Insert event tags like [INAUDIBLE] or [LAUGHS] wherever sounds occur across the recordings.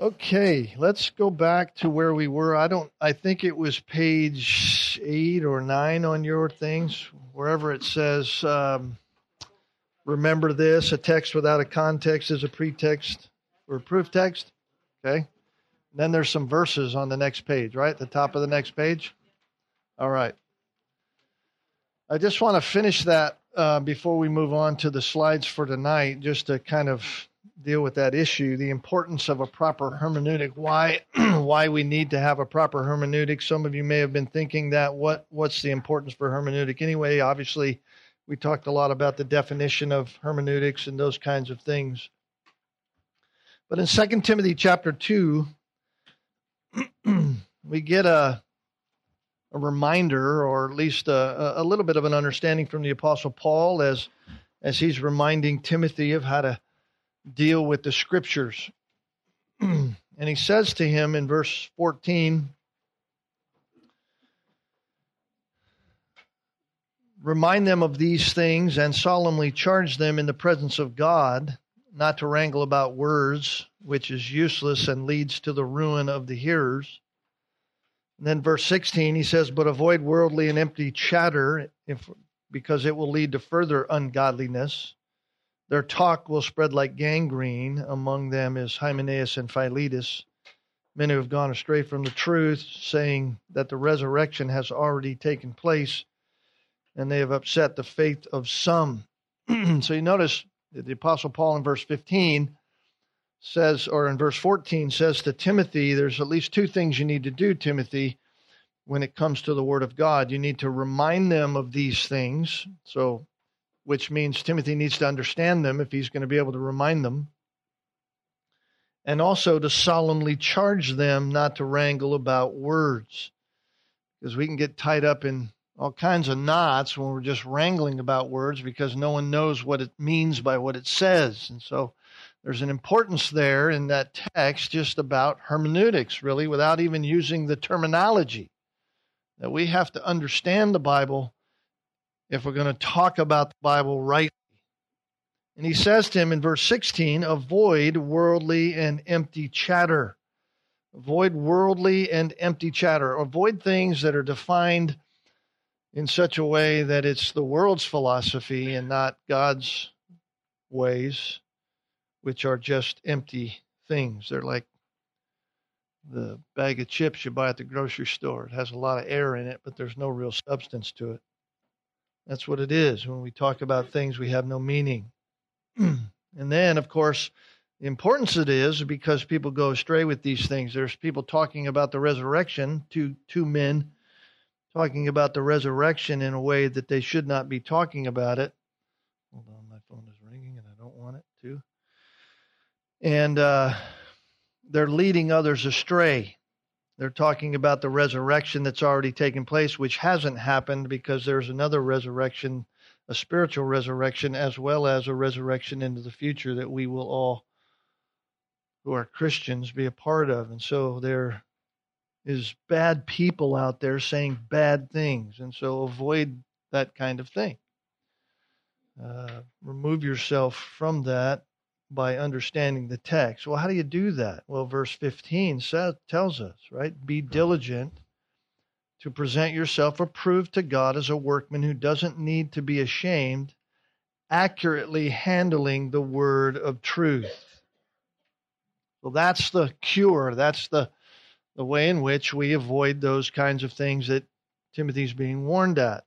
Okay, let's go back to where we were. I don't. I think it was page eight or nine on your things, wherever it says. Um, remember this: a text without a context is a pretext or proof text. Okay. Then there's some verses on the next page, right? The top of the next page. All right. I just want to finish that uh, before we move on to the slides for tonight, just to kind of deal with that issue, the importance of a proper hermeneutic. Why [CLEARS THROAT] why we need to have a proper hermeneutic. Some of you may have been thinking that what what's the importance for hermeneutic anyway? Obviously, we talked a lot about the definition of hermeneutics and those kinds of things. But in 2 Timothy chapter 2, [CLEARS THROAT] we get a a reminder or at least a, a little bit of an understanding from the apostle Paul as as he's reminding Timothy of how to deal with the scriptures. [CLEARS THROAT] and he says to him in verse 14, Remind them of these things and solemnly charge them in the presence of God not to wrangle about words, which is useless and leads to the ruin of the hearers. And then verse 16, he says, But avoid worldly and empty chatter, if, because it will lead to further ungodliness. Their talk will spread like gangrene. Among them is Hymenaeus and Philetus, men who have gone astray from the truth, saying that the resurrection has already taken place, and they have upset the faith of some. [CLEARS THROAT] so you notice that the Apostle Paul in verse 15 says, or in verse 14 says to Timothy, there's at least two things you need to do, Timothy, when it comes to the Word of God. You need to remind them of these things. So which means Timothy needs to understand them if he's going to be able to remind them. And also to solemnly charge them not to wrangle about words. Because we can get tied up in all kinds of knots when we're just wrangling about words because no one knows what it means by what it says. And so there's an importance there in that text just about hermeneutics, really, without even using the terminology. That we have to understand the Bible if we're going to talk about the Bible rightly. And he says to him in verse 16, avoid worldly and empty chatter. Avoid worldly and empty chatter. Avoid things that are defined in such a way that it's the world's philosophy and not God's ways, which are just empty things. They're like the bag of chips you buy at the grocery store. It has a lot of air in it, but there's no real substance to it. That's what it is. When we talk about things, we have no meaning. [CLEARS THROAT] and then, of course, the importance it is because people go astray with these things. There's people talking about the resurrection, two, two men talking about the resurrection in a way that they should not be talking about it. Hold on, my phone is ringing and I don't want it to. And uh, they're leading others astray. They're talking about the resurrection that's already taken place, which hasn't happened because there's another resurrection, a spiritual resurrection, as well as a resurrection into the future that we will all, who are Christians, be a part of. And so there is bad people out there saying bad things. And so avoid that kind of thing. Uh, remove yourself from that by understanding the text. Well, how do you do that? Well, verse 15 says, tells us, right? Be diligent to present yourself approved to God as a workman who doesn't need to be ashamed, accurately handling the word of truth. Well, that's the cure. That's the, the way in which we avoid those kinds of things that Timothy's being warned at,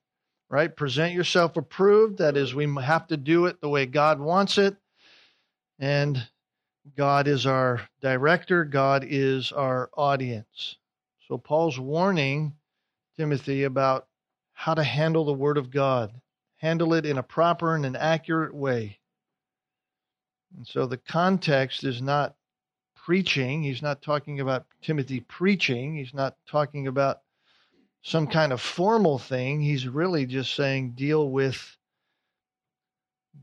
right? Present yourself approved. That is, we have to do it the way God wants it and God is our director, God is our audience. So Paul's warning Timothy about how to handle the Word of God, handle it in a proper and an accurate way. And so the context is not preaching. He's not talking about Timothy preaching. He's not talking about some kind of formal thing. He's really just saying deal with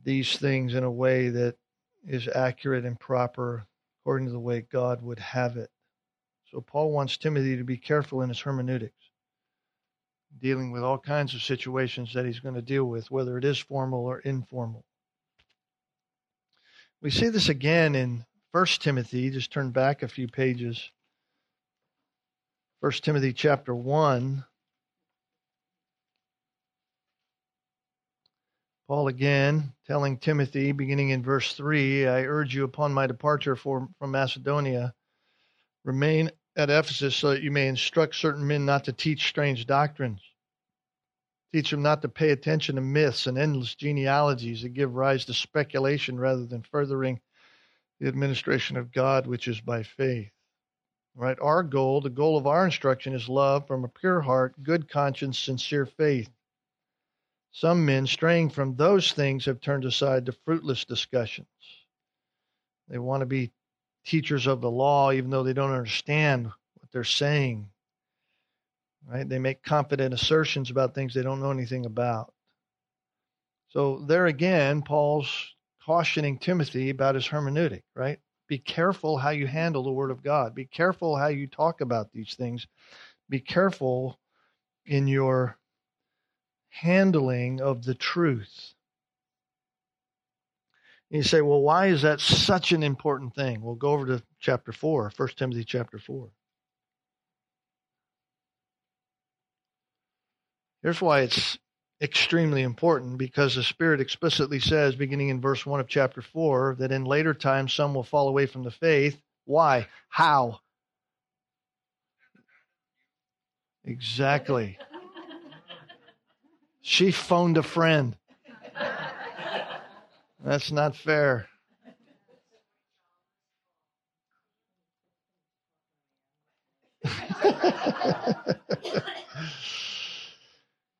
these things in a way that is accurate and proper according to the way God would have it. So Paul wants Timothy to be careful in his hermeneutics, dealing with all kinds of situations that he's going to deal with, whether it is formal or informal. We see this again in First Timothy, just turn back a few pages. First Timothy chapter 1. Paul again telling Timothy, beginning in verse 3 I urge you upon my departure for, from Macedonia, remain at Ephesus so that you may instruct certain men not to teach strange doctrines. Teach them not to pay attention to myths and endless genealogies that give rise to speculation rather than furthering the administration of God, which is by faith. Right? Our goal, the goal of our instruction is love from a pure heart, good conscience, sincere faith. Some men, straying from those things, have turned aside to fruitless discussions. They want to be teachers of the law, even though they don't understand what they're saying. Right? They make confident assertions about things they don't know anything about. So, there again, Paul's cautioning Timothy about his hermeneutic, right? Be careful how you handle the Word of God. Be careful how you talk about these things. Be careful in your handling of the truth. You say, well, why is that such an important thing? We'll go over to chapter 4, 1 Timothy chapter 4. Here's why it's extremely important because the Spirit explicitly says, beginning in verse 1 of chapter 4, that in later times some will fall away from the faith. Why? How? Exactly. She phoned a friend. That's not fair. [LAUGHS]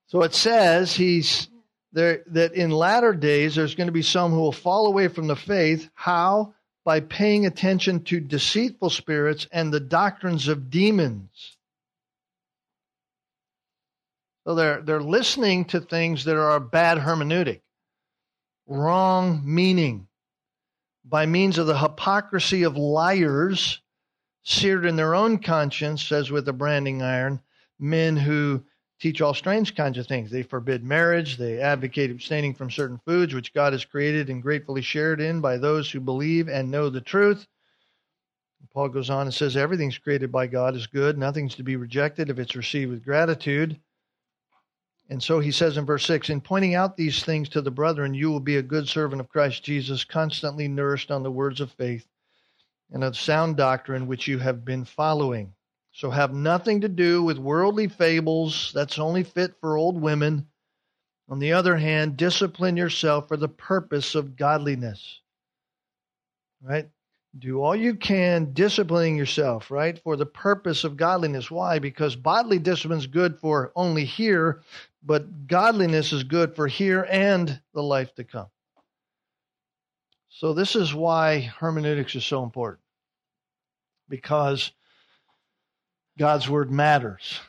so it says he's there that in latter days there's going to be some who will fall away from the faith. How? By paying attention to deceitful spirits and the doctrines of demons. So they're, they're listening to things that are bad hermeneutic, wrong meaning, by means of the hypocrisy of liars seared in their own conscience, as with a branding iron, men who teach all strange kinds of things. They forbid marriage, they advocate abstaining from certain foods which God has created and gratefully shared in by those who believe and know the truth. Paul goes on and says, Everything's created by God is good, nothing's to be rejected if it's received with gratitude. And so he says in verse 6 In pointing out these things to the brethren, you will be a good servant of Christ Jesus, constantly nourished on the words of faith and of sound doctrine which you have been following. So have nothing to do with worldly fables. That's only fit for old women. On the other hand, discipline yourself for the purpose of godliness. Right? Do all you can disciplining yourself, right, for the purpose of godliness. Why? Because bodily discipline is good for only here, but godliness is good for here and the life to come. So, this is why hermeneutics is so important because God's word matters.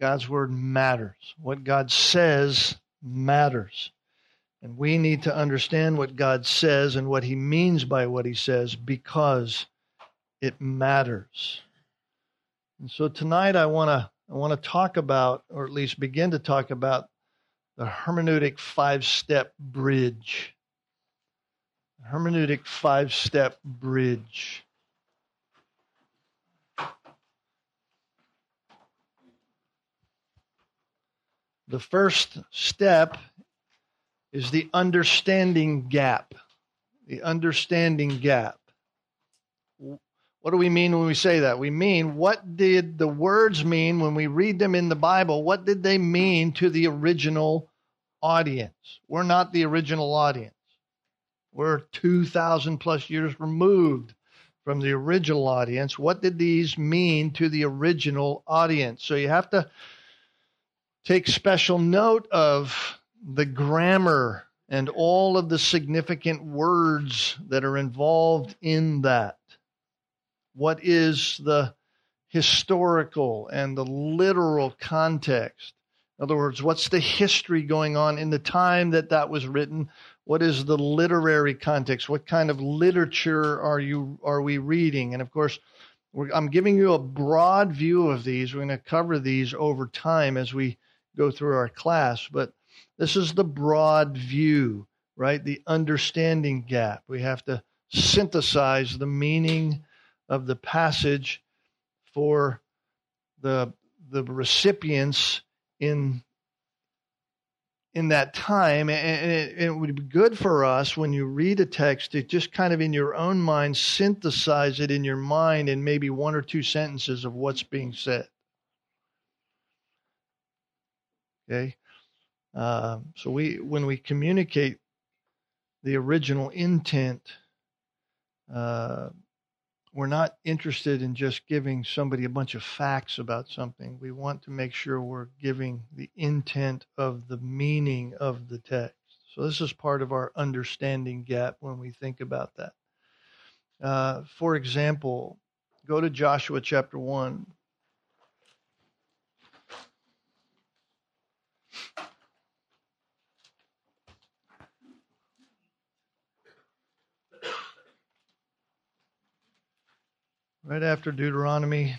God's word matters. What God says matters. And we need to understand what God says and what He means by what He says because it matters. And so tonight I want to I want to talk about, or at least begin to talk about, the hermeneutic five step bridge. The Hermeneutic five step bridge. The first step is the understanding gap. The understanding gap. What do we mean when we say that? We mean what did the words mean when we read them in the Bible? What did they mean to the original audience? We're not the original audience. We're 2,000 plus years removed from the original audience. What did these mean to the original audience? So you have to take special note of the grammar and all of the significant words that are involved in that what is the historical and the literal context. In other words, what's the history going on in the time that that was written? What is the literary context? What kind of literature are you are we reading? And of course, I'm giving you a broad view of these. We're going to cover these over time as we go through our class, but this is the broad view, right? The understanding gap. We have to synthesize the meaning of the passage for the the recipients in in that time. And it, it, would be good for us when you read a text to just kind of in your own mind synthesize it in your mind in maybe one or two sentences of what's being said. Okay? Uh, so we when we communicate the original intent uh, we're not interested in just giving somebody a bunch of facts about something. We want to make sure we're giving the intent of the meaning of the text. So, this is part of our understanding gap when we think about that. Uh, for example, go to Joshua chapter 1. Right after Deuteronomy.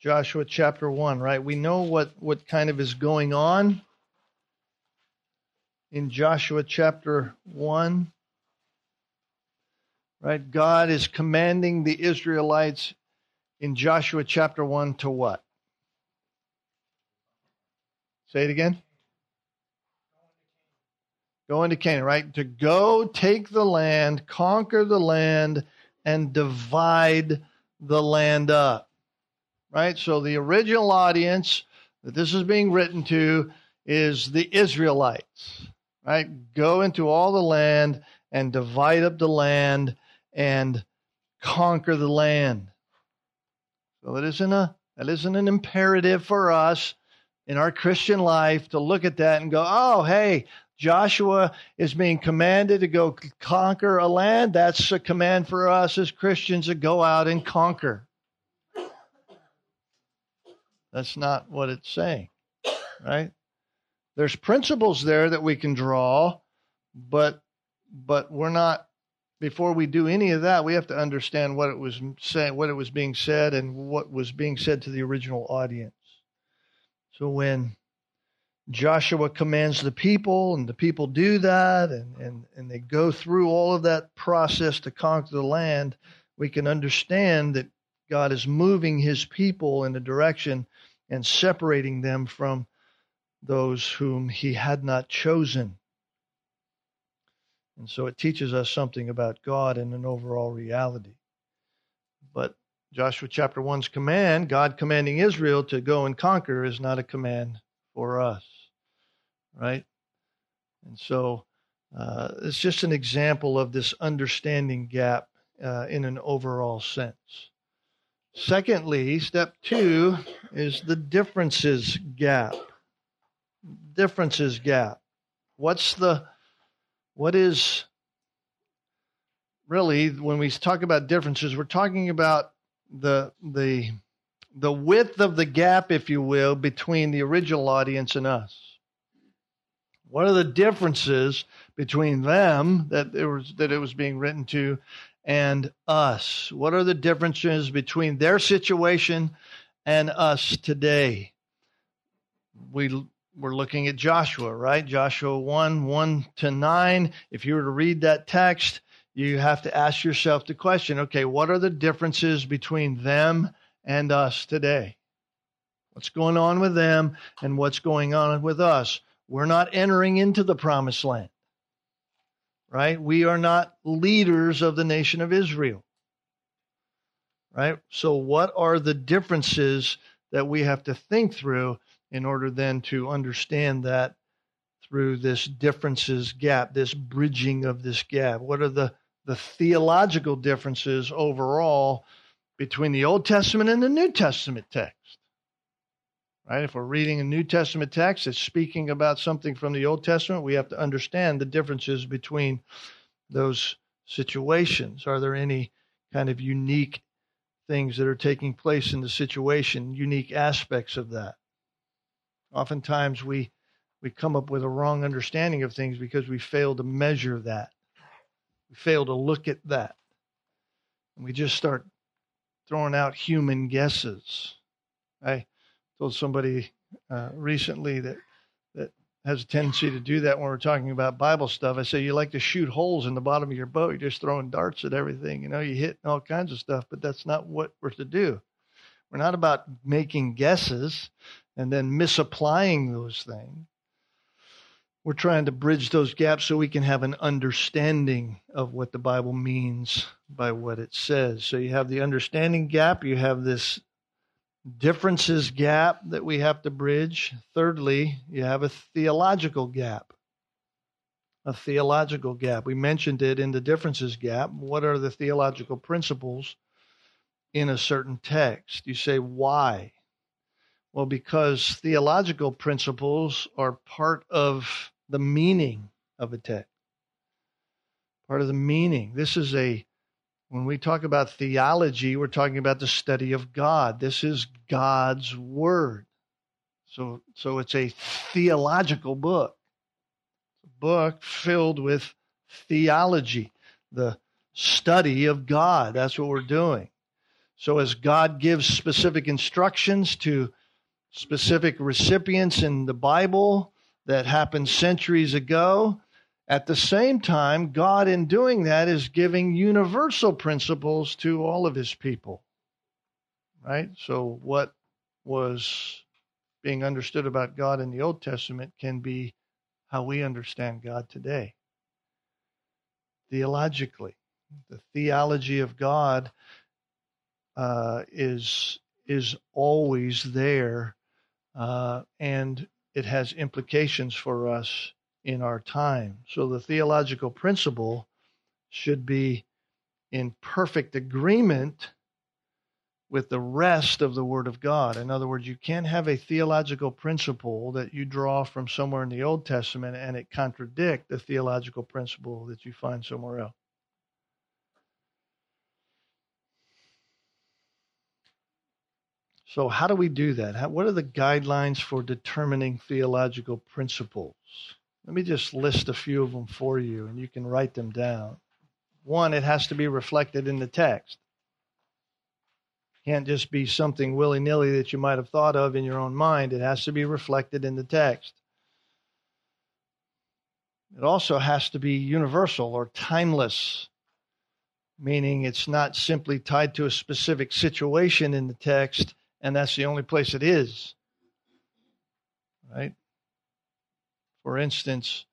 Joshua chapter 1, right? We know what, what kind of is going on in Joshua chapter 1. Right? God is commanding the Israelites in Joshua chapter 1 to what? Say it again. Go into Canaan, right? To go take the land, conquer the land, and divide the land up. Right? So the original audience that this is being written to is the Israelites. Right? Go into all the land and divide up the land and conquer the land. So that isn't a that isn't an imperative for us in our Christian life to look at that and go, oh, hey, Joshua is being commanded to go conquer a land. That's a command for us as Christians to go out and conquer. That's not what it's saying, right? There's principles there that we can draw, but but we're not before we do any of that, we have to understand what it was saying, what it was being said, and what was being said to the original audience. So when Joshua commands the people, and the people do that, and, and, and they go through all of that process to conquer the land. We can understand that God is moving his people in a direction and separating them from those whom he had not chosen. And so it teaches us something about God and an overall reality. But Joshua chapter 1's command, God commanding Israel to go and conquer, is not a command for us right? And so uh, it's just an example of this understanding gap uh, in an overall sense. Secondly, step two is the differences gap. Differences gap. What's the, what is really, when we talk about differences, we're talking about the, the, the width of the gap, if you will, between the original audience and us. What are the differences between them that it was that it was being written to and us? What are the differences between their situation and us today? We we're looking at Joshua, right? Joshua 1 1 to 9. If you were to read that text, you have to ask yourself the question okay, what are the differences between them and us today? What's going on with them and what's going on with us? We're not entering into the promised land, right? We are not leaders of the nation of Israel, right? So, what are the differences that we have to think through in order then to understand that through this differences gap, this bridging of this gap? What are the, the theological differences overall between the Old Testament and the New Testament text? Right? If we're reading a New Testament text that's speaking about something from the Old Testament, we have to understand the differences between those situations. Are there any kind of unique things that are taking place in the situation, unique aspects of that? Oftentimes we we come up with a wrong understanding of things because we fail to measure that. We fail to look at that. And we just start throwing out human guesses. Right? Told somebody uh, recently that that has a tendency to do that when we're talking about Bible stuff. I say you like to shoot holes in the bottom of your boat. You're just throwing darts at everything. You know, you hit all kinds of stuff, but that's not what we're to do. We're not about making guesses and then misapplying those things. We're trying to bridge those gaps so we can have an understanding of what the Bible means by what it says. So you have the understanding gap, you have this differences gap that we have to bridge. Thirdly, you have a theological gap. A theological gap. We mentioned it in the differences gap. What are the theological principles in a certain text? You say, why? Well, because theological principles are part of the meaning of a text. Part of the meaning. This is a when we talk about theology, we're talking about the study of God. This is God's word. So, so it's a theological book. a book filled with theology, the study of God. That's what we're doing. So, as God gives specific instructions to specific recipients in the Bible that happened centuries ago, at the same time, God, in doing that, is giving universal principles to all of his people. Right? So, what was being understood about God in the Old Testament can be how we understand God today. Theologically, the theology of God uh, is is always there, uh, and it has implications for us in our time. So the theological principle should be in perfect agreement with the rest of the Word of God. In other words, you can't have a theological principle that you draw from somewhere in the Old Testament and it contradict the theological principle that you find somewhere else. So, how do we do that? How, what are the guidelines for determining theological principles? Let me just list a few of them for you, and you can write them down. One, it has to be reflected in the text. It can't just be something willy nilly that you might have thought of in your own mind. It has to be reflected in the text. It also has to be universal or timeless, meaning it's not simply tied to a specific situation in the text, and that's the only place it is. Right? For instance,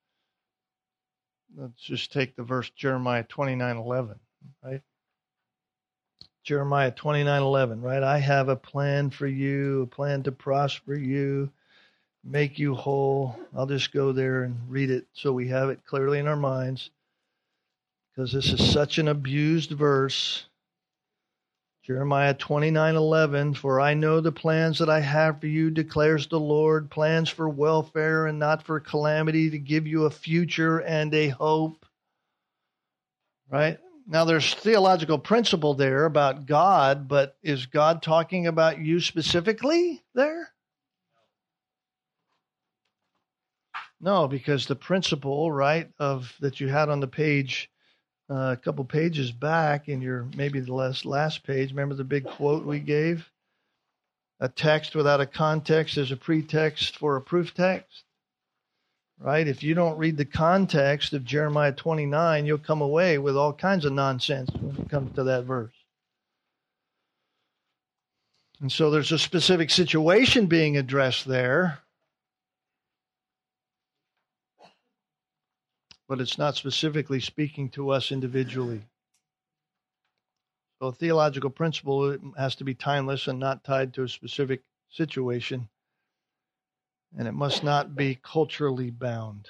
let's just take the verse Jeremiah 29:11, right? Jeremiah 29:11, right? I have a plan for you, a plan to prosper you, make you whole. I'll just go there and read it so we have it clearly in our minds because this is such an abused verse. Jeremiah 29:11 For I know the plans that I have for you declares the Lord plans for welfare and not for calamity to give you a future and a hope. Right? Now there's theological principle there about God but is God talking about you specifically there? No because the principle right of that you had on the page uh, a couple pages back in your maybe the last last page. Remember the big quote we gave? A text without a context is a pretext for a proof text. Right? If you don't read the context of Jeremiah 29, you'll come away with all kinds of nonsense when it comes to that verse. And so there's a specific situation being addressed there but it's not specifically speaking to us individually. So, a theological principle has to be timeless and not tied to a specific situation, and it must not be culturally bound.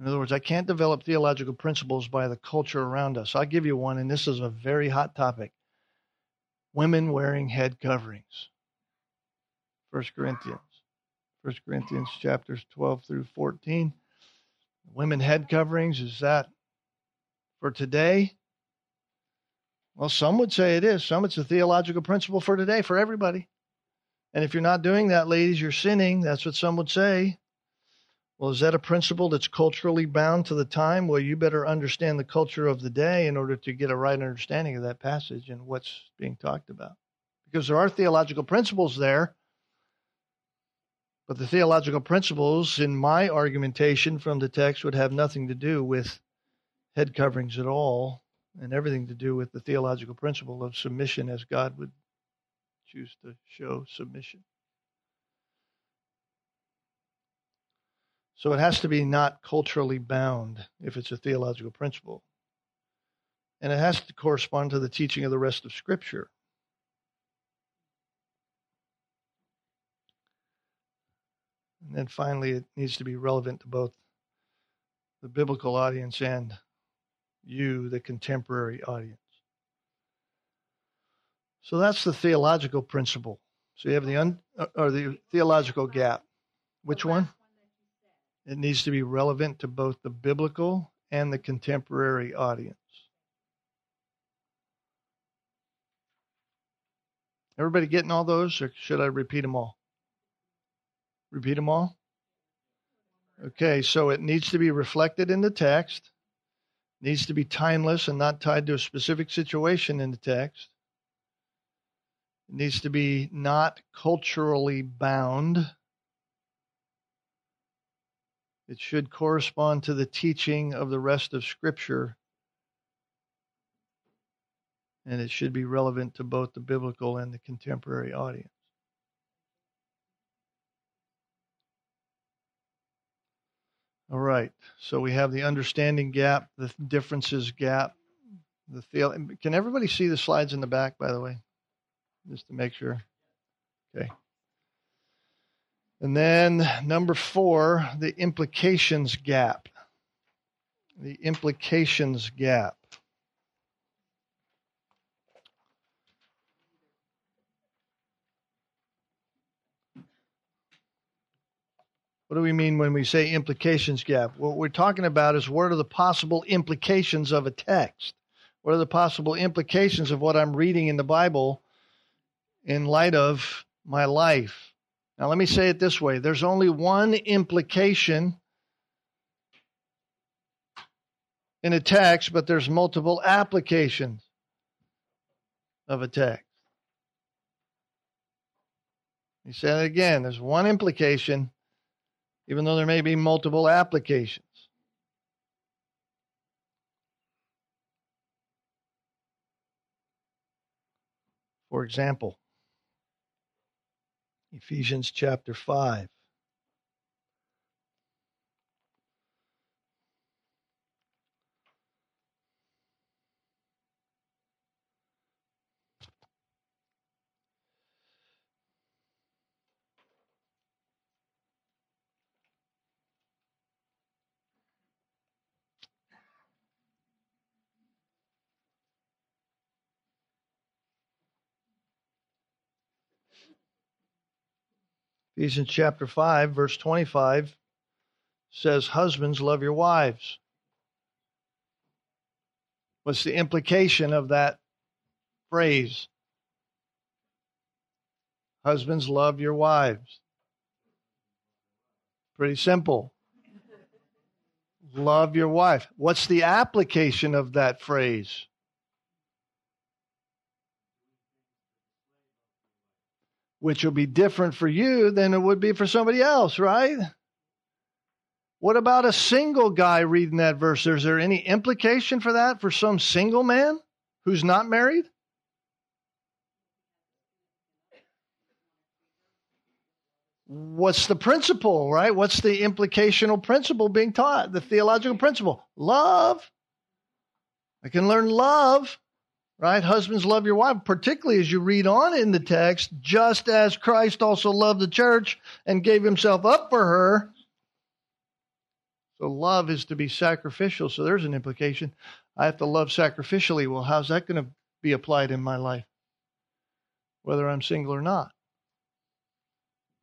In other words, I can't develop theological principles by the culture around us. I'll give you one, and this is a very hot topic women wearing head coverings. 1 Corinthians. 1 Corinthians chapters 12 through 14 women head coverings, is that for today? Well, some would say it is. Some it's a theological principle for today, for everybody. And if you're not doing that, ladies, you're sinning. That's what some would say. Well, is that a principle that's culturally bound to the time? Well, you better understand the culture of the day in order to get a right understanding of that passage and what's being talked about. Because there are theological principles there But the theological principles in my argumentation from the text would have nothing to do with head coverings at all and everything to do with the theological principle of submission as God would choose to show submission. So it has to be not culturally bound if it's a theological principle. And it has to correspond to the teaching of the rest of Scripture. And then finally, it needs to be relevant to both the biblical audience and you, the contemporary audience. So that's the theological principle. So you have the un, uh, or the theological gap. Which one? It needs to be relevant to both the biblical and the contemporary audience. Everybody getting all those, or should I repeat them all? Repeat them all? Okay, so it needs to be reflected in the text, needs to be timeless and not tied to a specific situation in the text. It needs to be not culturally bound. It should correspond to the teaching of the rest of Scripture. And it should be relevant to both the biblical and the contemporary audience. All right. So we have the understanding gap, the differences gap, the feel. Can everybody see the slides in the back, by the way? Just to make sure. Okay. And then number four, the implications gap. The implications gap. What do we mean when we say implications gap? What we're talking about is what are the possible implications of a text? What are the possible implications of what I'm reading in the Bible in light of my life? Now, let me say it this way there's only one implication in a text, but there's multiple applications of a text. He said it again there's one implication even though there may be multiple applications. For example, Ephesians chapter 5. Ephesians chapter 5, verse 25 says, Husbands, love your wives. What's the implication of that phrase? Husbands, love your wives. Pretty simple. Love your wife. What's the application of that phrase? Which will be different for you than it would be for somebody else, right? What about a single guy reading that verse? Is there any implication for that for some single man who's not married? What's the principle, right? What's the implicational principle being taught? The theological principle love. I can learn love right? Husbands, love your wife, particularly as you read on in the text, just as Christ also loved the church and gave himself up for her. So love is to be sacrificial. So there's an implication. I have to love sacrificially. Well, how's that going to be applied in my life? Whether I'm single or not.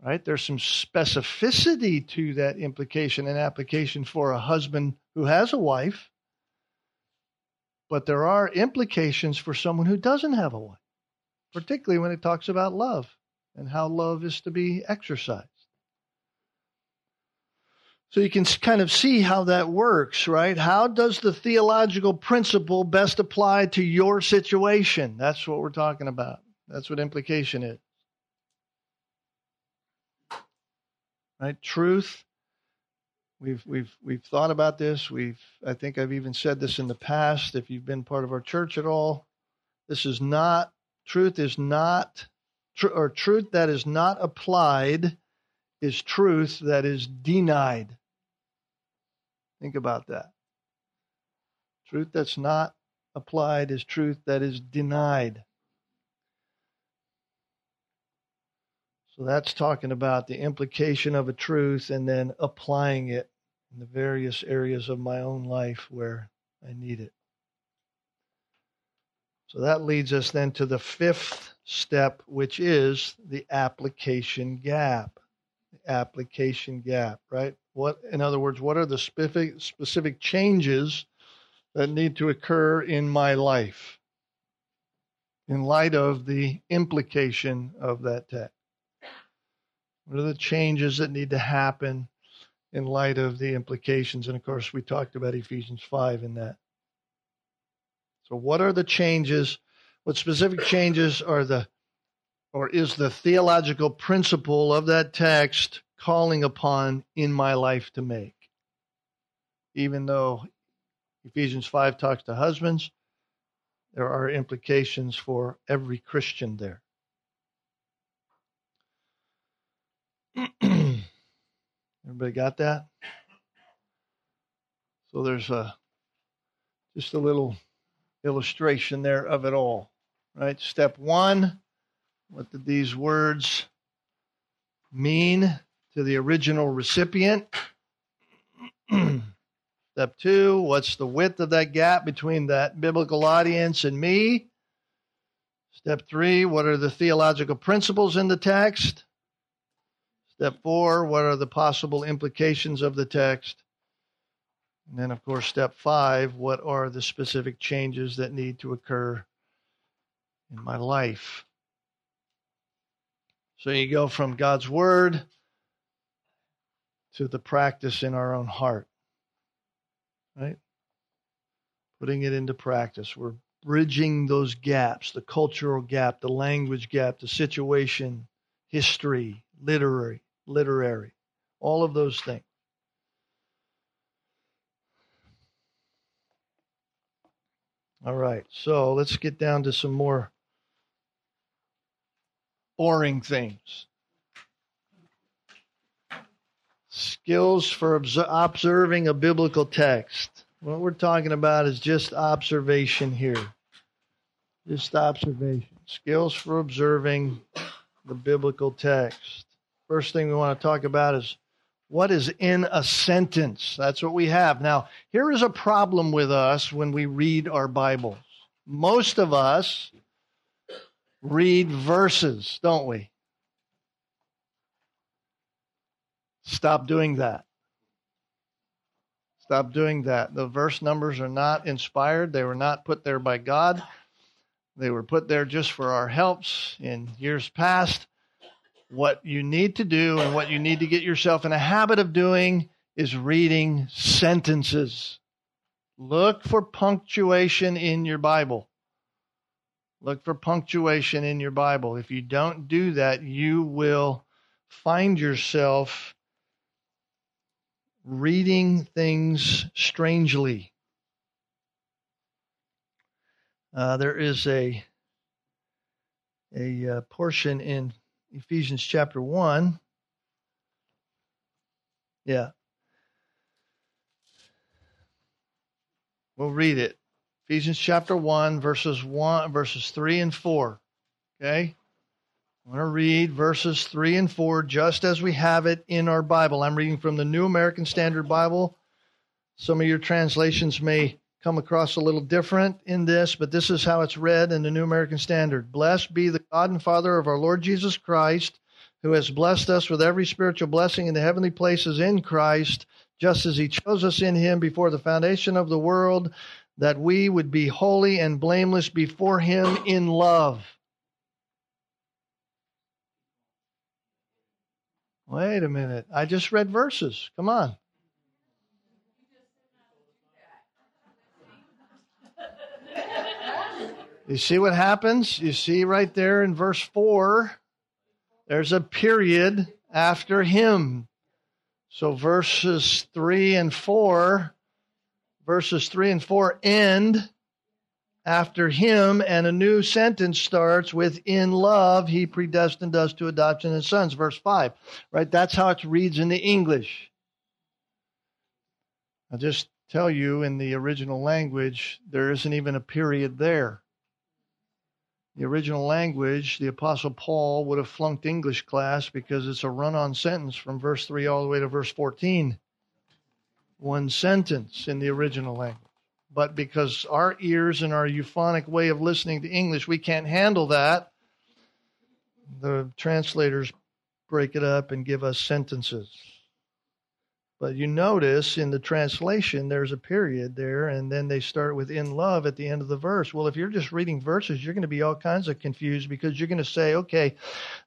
Right? There's some specificity to that implication and application for a husband who has a wife but there are implications for someone who doesn't have a wife, particularly when it talks about love and how love is to be exercised. So you can kind of see how that works, right? How does the theological principle best apply to your situation? That's what we're talking about. That's what implication is. right? Truth. We've we've we've thought about this. We've I think I've even said this in the past. If you've been part of our church at all, this is not truth. Is not tr- or truth that is not applied is truth that is denied. Think about that. Truth that's not applied is truth that is denied. So that's talking about the implication of a truth and then applying it in the various areas of my own life where I need it. So that leads us then to the fifth step, which is the application gap. The application gap, right? What, in other words, what are the specific specific changes that need to occur in my life in light of the implication of that text? What are the changes that need to happen in light of the implications? And of course, we talked about Ephesians 5 in that. So, what are the changes? What specific changes are the, or is the theological principle of that text calling upon in my life to make? Even though Ephesians 5 talks to husbands, there are implications for every Christian there. [CLEARS THROAT] Everybody got that? So there's a just a little illustration there of it all. Right? Step one, what did these words mean to the original recipient? [CLEARS THROAT] Step two, what's the width of that gap between that biblical audience and me? Step three, what are the theological principles in the text? Step four, what are the possible implications of the text? And then, of course, step five, what are the specific changes that need to occur in my life? So you go from God's word to the practice in our own heart, right? Putting it into practice. We're bridging those gaps the cultural gap, the language gap, the situation, history, literary, literary, all of those things. All right, so let's get down to some more boring things. Skills for observing a biblical text. What we're talking about is just observation here. Just observation. Skills for observing the biblical text. First thing we want to talk about is what is in a sentence. That's what we have. Now, here is a problem with us when we read our Bibles. Most of us read verses, don't we? Stop doing that. Stop doing that. The verse numbers are not inspired, they were not put there by God. They were put there just for our helps in years past. What you need to do and what you need to get yourself in a habit of doing is reading sentences. Look for punctuation in your Bible. Look for punctuation in your Bible. If you don't do that, you will find yourself reading things strangely. Uh, there is a a uh, portion in Ephesians chapter 1. Yeah. We'll read it. Ephesians chapter 1 verses 1 verses 3 and 4. Okay? I'm going to read verses 3 and 4 just as we have it in our Bible. I'm reading from the New American Standard Bible. Some of your translations may come across a little different in this, but this is how it's read in the New American Standard. Blessed be the God and Father of our Lord Jesus Christ, who has blessed us with every spiritual blessing in the heavenly places in Christ, just as he chose us in him before the foundation of the world, that we would be holy and blameless before him in love. Wait a minute. I just read verses. Come on. You see what happens? You see right there in verse 4, there's a period after him. So verses 3 and 4, verses 3 and 4 end after him, and a new sentence starts with, In love, he predestined us to adoption as sons, verse 5. Right? That's how it reads in the English. I'll just tell you in the original language, there isn't even a period there. The original language, the Apostle Paul would have flunked English class because it's a run on sentence from verse 3 all the way to verse 14. One sentence in the original language. But because our ears and our euphonic way of listening to English, we can't handle that, the translators break it up and give us sentences. But you notice in the translation, there's a period there, and then they start with in love at the end of the verse. Well, if you're just reading verses, you're going to be all kinds of confused because you're going to say, okay,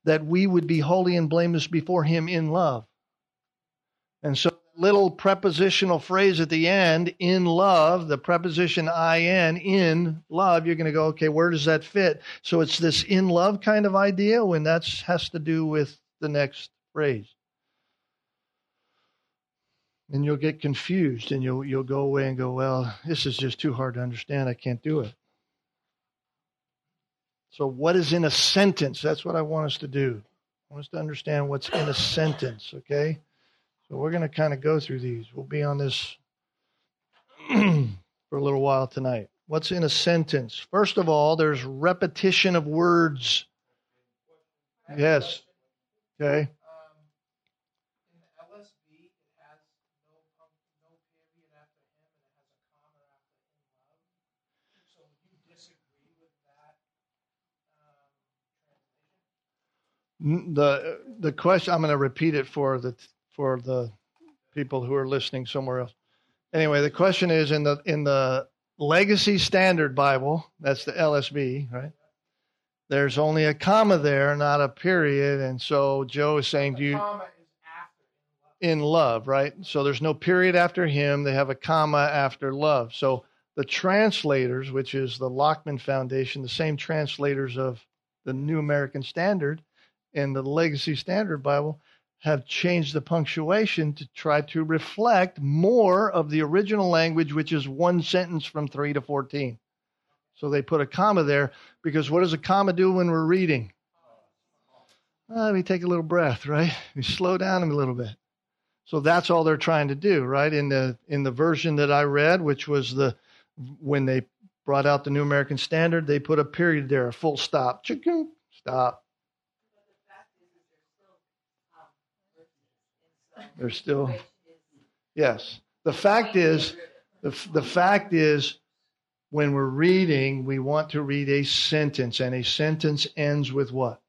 that we would be holy and blameless before him in love. And so, little prepositional phrase at the end, in love, the preposition in, in love, you're going to go, okay, where does that fit? So it's this in love kind of idea when that has to do with the next phrase and you'll get confused and you'll you'll go away and go, well, this is just too hard to understand. I can't do it. So what is in a sentence? That's what I want us to do. I want us to understand what's in a sentence, okay? So we're going to kind of go through these. We'll be on this [CLEARS THROAT] for a little while tonight. What's in a sentence? First of all, there's repetition of words. Yes. Okay. The the question i'm going to repeat it for the for the people who are listening somewhere else. Anyway the question is in the in the legacy standard bible that's the lsb right? There's only a comma there not a period and so joe is saying do you in love right? So there's no period after him they have a comma after love. So the translators which is the lockman foundation the same translators of the new american standard and the Legacy Standard Bible have changed the punctuation to try to reflect more of the original language, which is one sentence from 3 to 14. So they put a comma there because what does a comma do when we're reading? Well, let me take a little breath, right? We slow down a little bit. So that's all they're trying to do, right? In the in the version that I read, which was the when they brought out the New American Standard, they put a period there, a full stop. Stop. They're still. Yes. The fact is, the, the fact is, when we're reading, we want to read a sentence, and a sentence ends with what?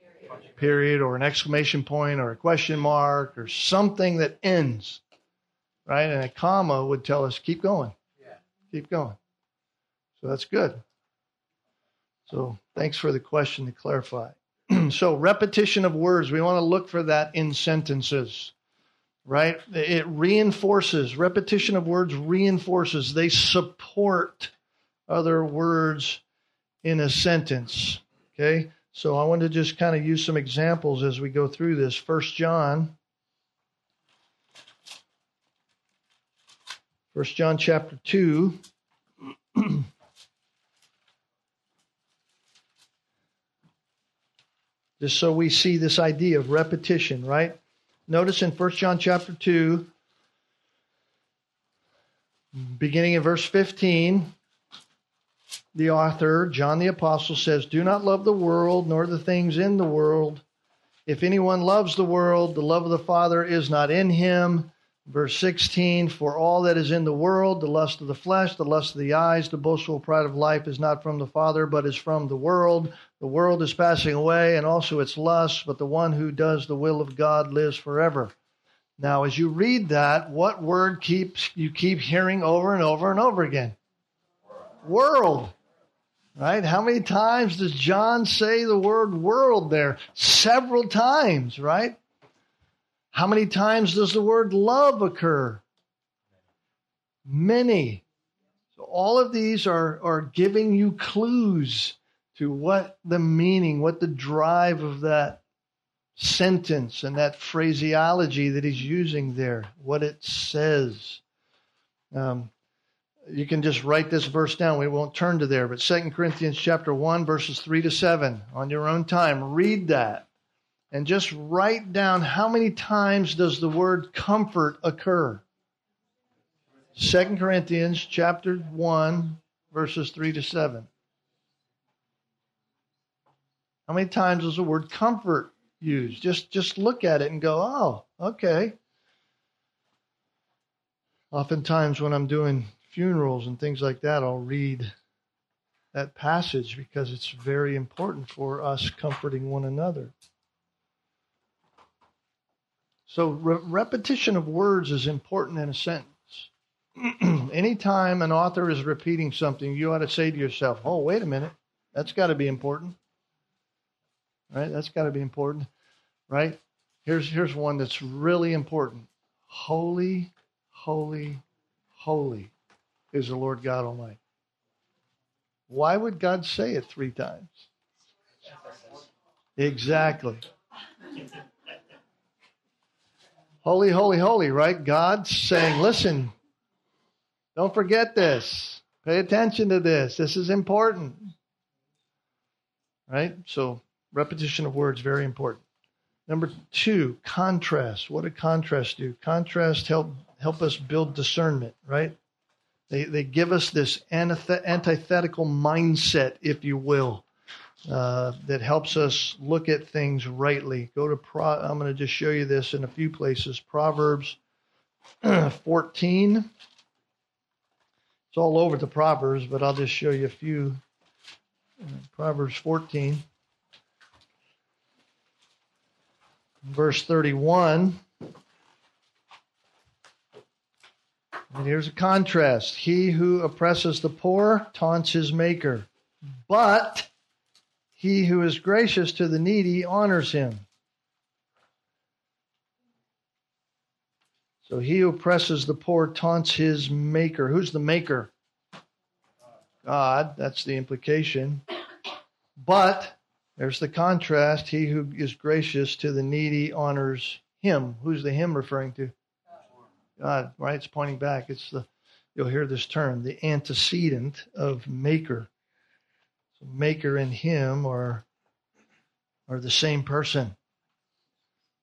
Period, Period or an exclamation point or a question mark or something that ends, right? And a comma would tell us, keep going. Yeah. Keep going. So that's good. So thanks for the question to clarify. [CLEARS THROAT] so repetition of words, we want to look for that in sentences right? It reinforces, repetition of words reinforces, they support other words in a sentence. Okay? So I want to just kind of use some examples as we go through this. First John. First John chapter 2. [CLEARS THROAT] just so we see this idea of repetition, right? Notice in 1 John chapter 2, beginning in verse 15, the author, John the Apostle, says, Do not love the world nor the things in the world. If anyone loves the world, the love of the Father is not in him. Verse 16, For all that is in the world, the lust of the flesh, the lust of the eyes, the boastful pride of life is not from the Father, but is from the world. The world is passing away and also its lusts, but the one who does the will of God lives forever. Now, as you read that, what word keeps you keep hearing over and over and over again? World. Right? How many times does John say the word world there? Several times, right? How many times does the word love occur? Many. So all of these are, are giving you clues to what the meaning, what the drive of that sentence and that phraseology that he's using there, what it says. Um, you can just write this verse down. We won't turn to there, but Second Corinthians chapter 1 verses 3 to 7 on your own time. Read that and just write down how many times does the word comfort occur. Second Corinthians chapter 1 verses 3 to 7. How many times is the word comfort used? Just just look at it and go, "Oh, okay." Oftentimes when I'm doing funerals and things like that, I'll read that passage because it's very important for us comforting one another. So, re- repetition of words is important in a sentence. [CLEARS THROAT] Anytime an author is repeating something, you ought to say to yourself, oh, wait a minute, that's got to be important. Right? That's got to be important. Right? Here's, here's one that's really important Holy, holy, holy is the Lord God Almighty. Why would God say it three times? Exactly. Holy, holy, holy, right? God's saying, listen, don't forget this. Pay attention to this. This is important. Right? So, repetition of words, very important. Number two, contrast. What did contrast do? Contrast help help us build discernment, right? They, they give us this antithetical mindset, if you will, uh, that helps us look at things rightly. Go to Pro, I'm going to just show you this in a few places. Proverbs [CLEARS THROAT] 14. It's all over the Proverbs, but I'll just show you a few. Proverbs 14, verse 31. And here's a contrast. He who oppresses the poor taunts his maker, but he who is gracious to the needy honors him. So he who oppresses the poor taunts his maker. Who's the maker? God. That's the implication. But there's the contrast. He who is gracious to the needy honors him. Who's the him referring to? God, right? It's pointing back. It's the you'll hear this term, the antecedent of maker. Maker and him are are the same person.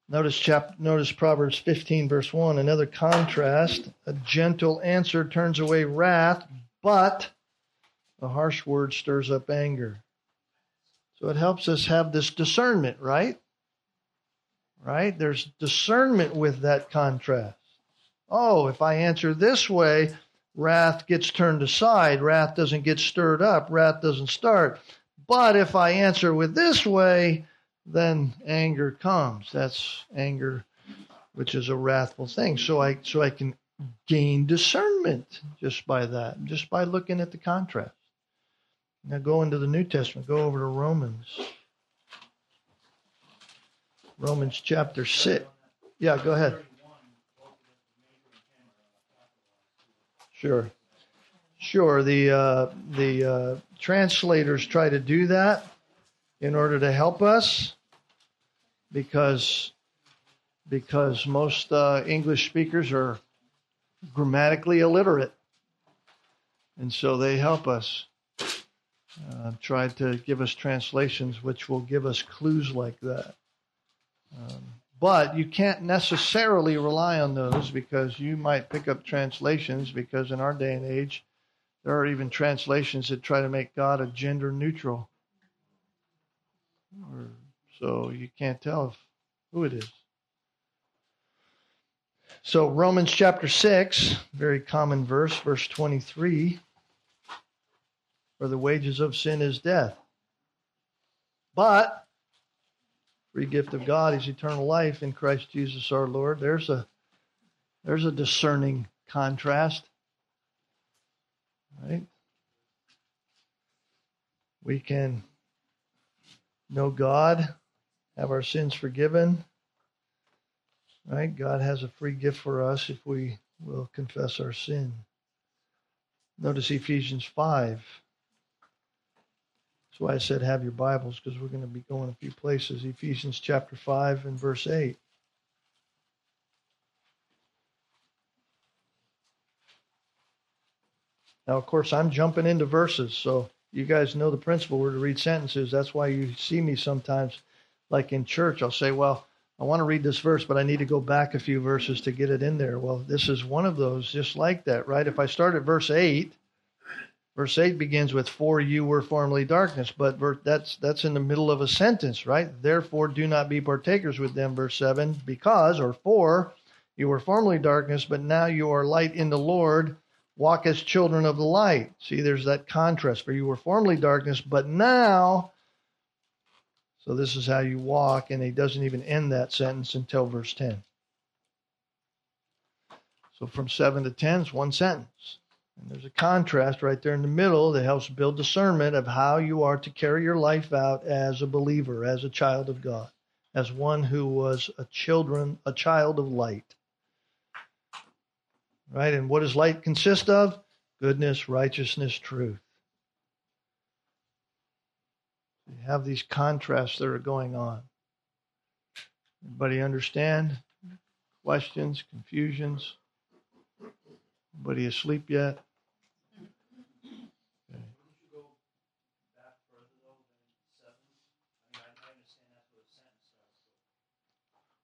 Notice chap notice Proverbs 15 verse 1, another contrast. A gentle answer turns away wrath, but a harsh word stirs up anger. So it helps us have this discernment, right? Right? There's discernment with that contrast. Oh, if I answer this way, wrath gets turned aside. Wrath doesn't get stirred up. Wrath doesn't start. But if I answer with this way, then anger comes. That's anger, which is a wrathful thing. So I so I can gain discernment just by that, just by looking at the contrast. Now go into the New Testament. Go over to Romans. Romans chapter six. Yeah, go ahead. Sure, sure. The uh, the uh, translators try to do that in order to help us, because because most uh, English speakers are grammatically illiterate, and so they help us. Uh, try to give us translations which will give us clues like that. Um, but you can't necessarily rely on those because you might pick up translations because in our day and age, there are even translations that try to make God a gender neutral. So you can't tell who it is. So Romans chapter 6, very common verse, verse 23. For the wages of sin is death. But free gift of God is eternal life in Christ Jesus our Lord. There's a there's a discerning contrast. Right? We can know God, have our sins forgiven. Right? God has a free gift for us if we will confess our sin. Notice Ephesians 5. Why I said have your Bibles because we're going to be going a few places. Ephesians chapter 5 and verse 8. Now, of course, I'm jumping into verses, so you guys know the principle. We're to read sentences. That's why you see me sometimes, like in church, I'll say, Well, I want to read this verse, but I need to go back a few verses to get it in there. Well, this is one of those just like that, right? If I start at verse 8, verse 8 begins with, For you were formerly darkness, but that's, that's in the middle of a sentence, right? Therefore, do not be partakers with them, verse 7, because, or for, you were formerly darkness, but now you are light in the Lord walk as children of the light. See, there's that contrast. For you were formerly darkness, but now. So this is how you walk, and he doesn't even end that sentence until verse 10. So from 7 to 10 is one sentence. And there's a contrast right there in the middle that helps build discernment of how you are to carry your life out as a believer, as a child of God, as one who was a children, a child of light. Right? And what does light consist of? Goodness, righteousness, truth. You have these contrasts that are going on. Everybody understand? Questions, confusions? Anybody asleep yet?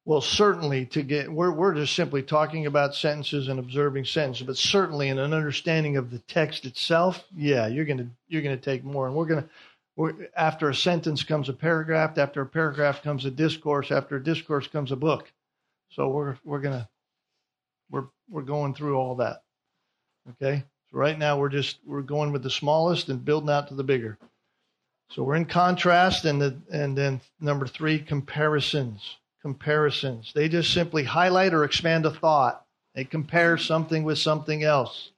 Well, certainly to get we're we're just simply talking about sentences and observing sentences, but certainly in an understanding of the text itself, yeah, you're gonna you're gonna take more, and we're gonna we're, after a sentence comes a paragraph, after a paragraph comes a discourse, after a discourse comes a book. So we're we're gonna we're we're going through all that. Okay, so right now we're just we're going with the smallest and building out to the bigger. So we're in contrast, and the and then number three comparisons comparisons. They just simply highlight or expand a thought. They compare something with something else.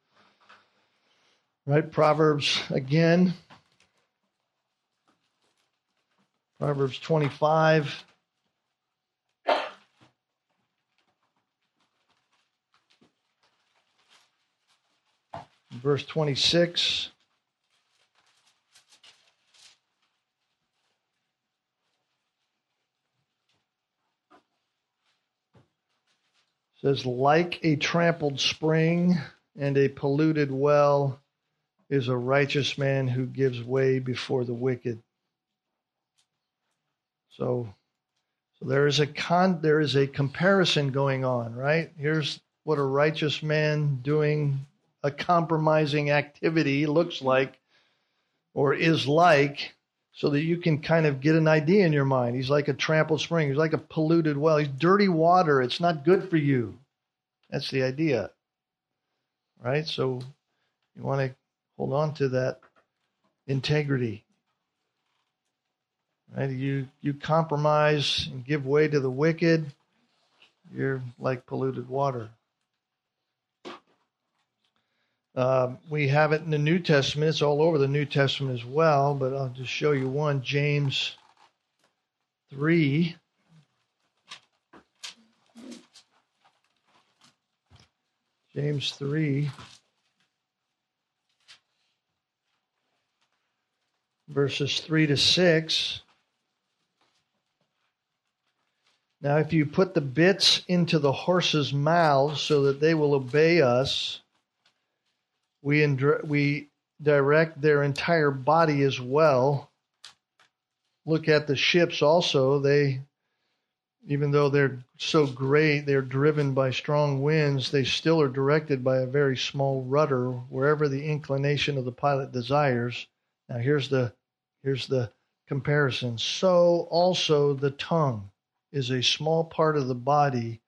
Right? Proverbs again. Proverbs 25. Verse 26. says, like a trampled spring and a polluted well is a righteous man who gives way before the wicked. So, so there is a con, there is a comparison going on, right? Here's what a righteous man doing a compromising activity looks like or is like so that you can kind of get an idea in your mind. He's like a trampled spring. He's like a polluted well. He's dirty water. It's not good for you. That's the idea. Right? So you want to hold on to that integrity. Right? You you compromise and give way to the wicked, you're like polluted water. Uh, we have it in the New Testament. It's all over the New Testament as well, but I'll just show you one. James 3. James 3. Verses 3 to 6. Now, if you put the bits into the horses' mouths so that they will obey us, we, we direct their entire body as well. Look at the ships also. They, even though they're so great, they're driven by strong winds, they still are directed by a very small rudder wherever the inclination of the pilot desires. Now here's the here's the comparison. So also the tongue is a small part of the body,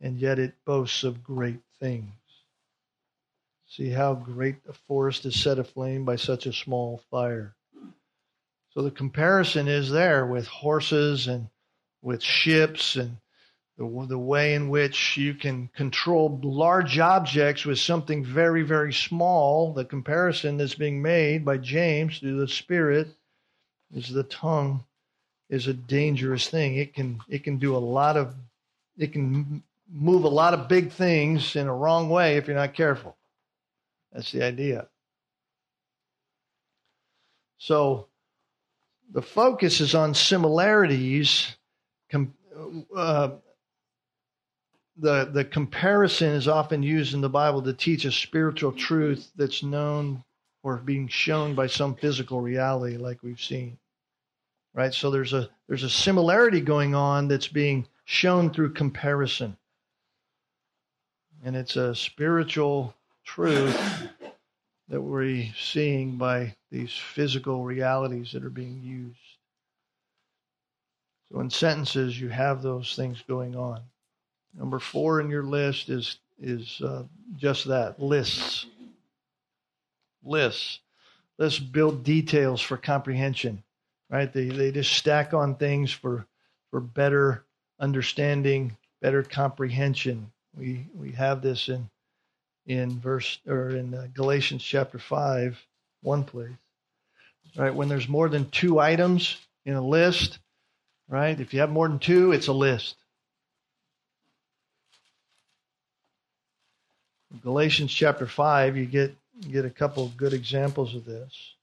and yet it boasts of great things. See how great a forest is set aflame by such a small fire. So the comparison is there with horses and with ships and the, the way in which you can control large objects with something very, very small. The comparison that's being made by James through the Spirit is the tongue is a dangerous thing. It can it can do a lot of it can move a lot of big things in a wrong way if you're not careful. That's the idea. So the focus is on similarities. Uh, the the comparison is often used in the Bible to teach a spiritual truth that's known or being shown by some physical reality, like we've seen. Right. So there's a there's a similarity going on that's being shown through comparison, and it's a spiritual truth that we're seeing by these physical realities that are being used. So in sentences, you have those things going on. Number four in your list is is uh, just that lists. Lists. Let's build details for comprehension. Right? They they just stack on things for for better understanding, better comprehension. We we have this in in verse or in uh, Galatians chapter 5, one place. Right? When there's more than two items in a list, right? If you have more than two, it's a list. Galatians chapter 5, you get you get a couple of good examples of this.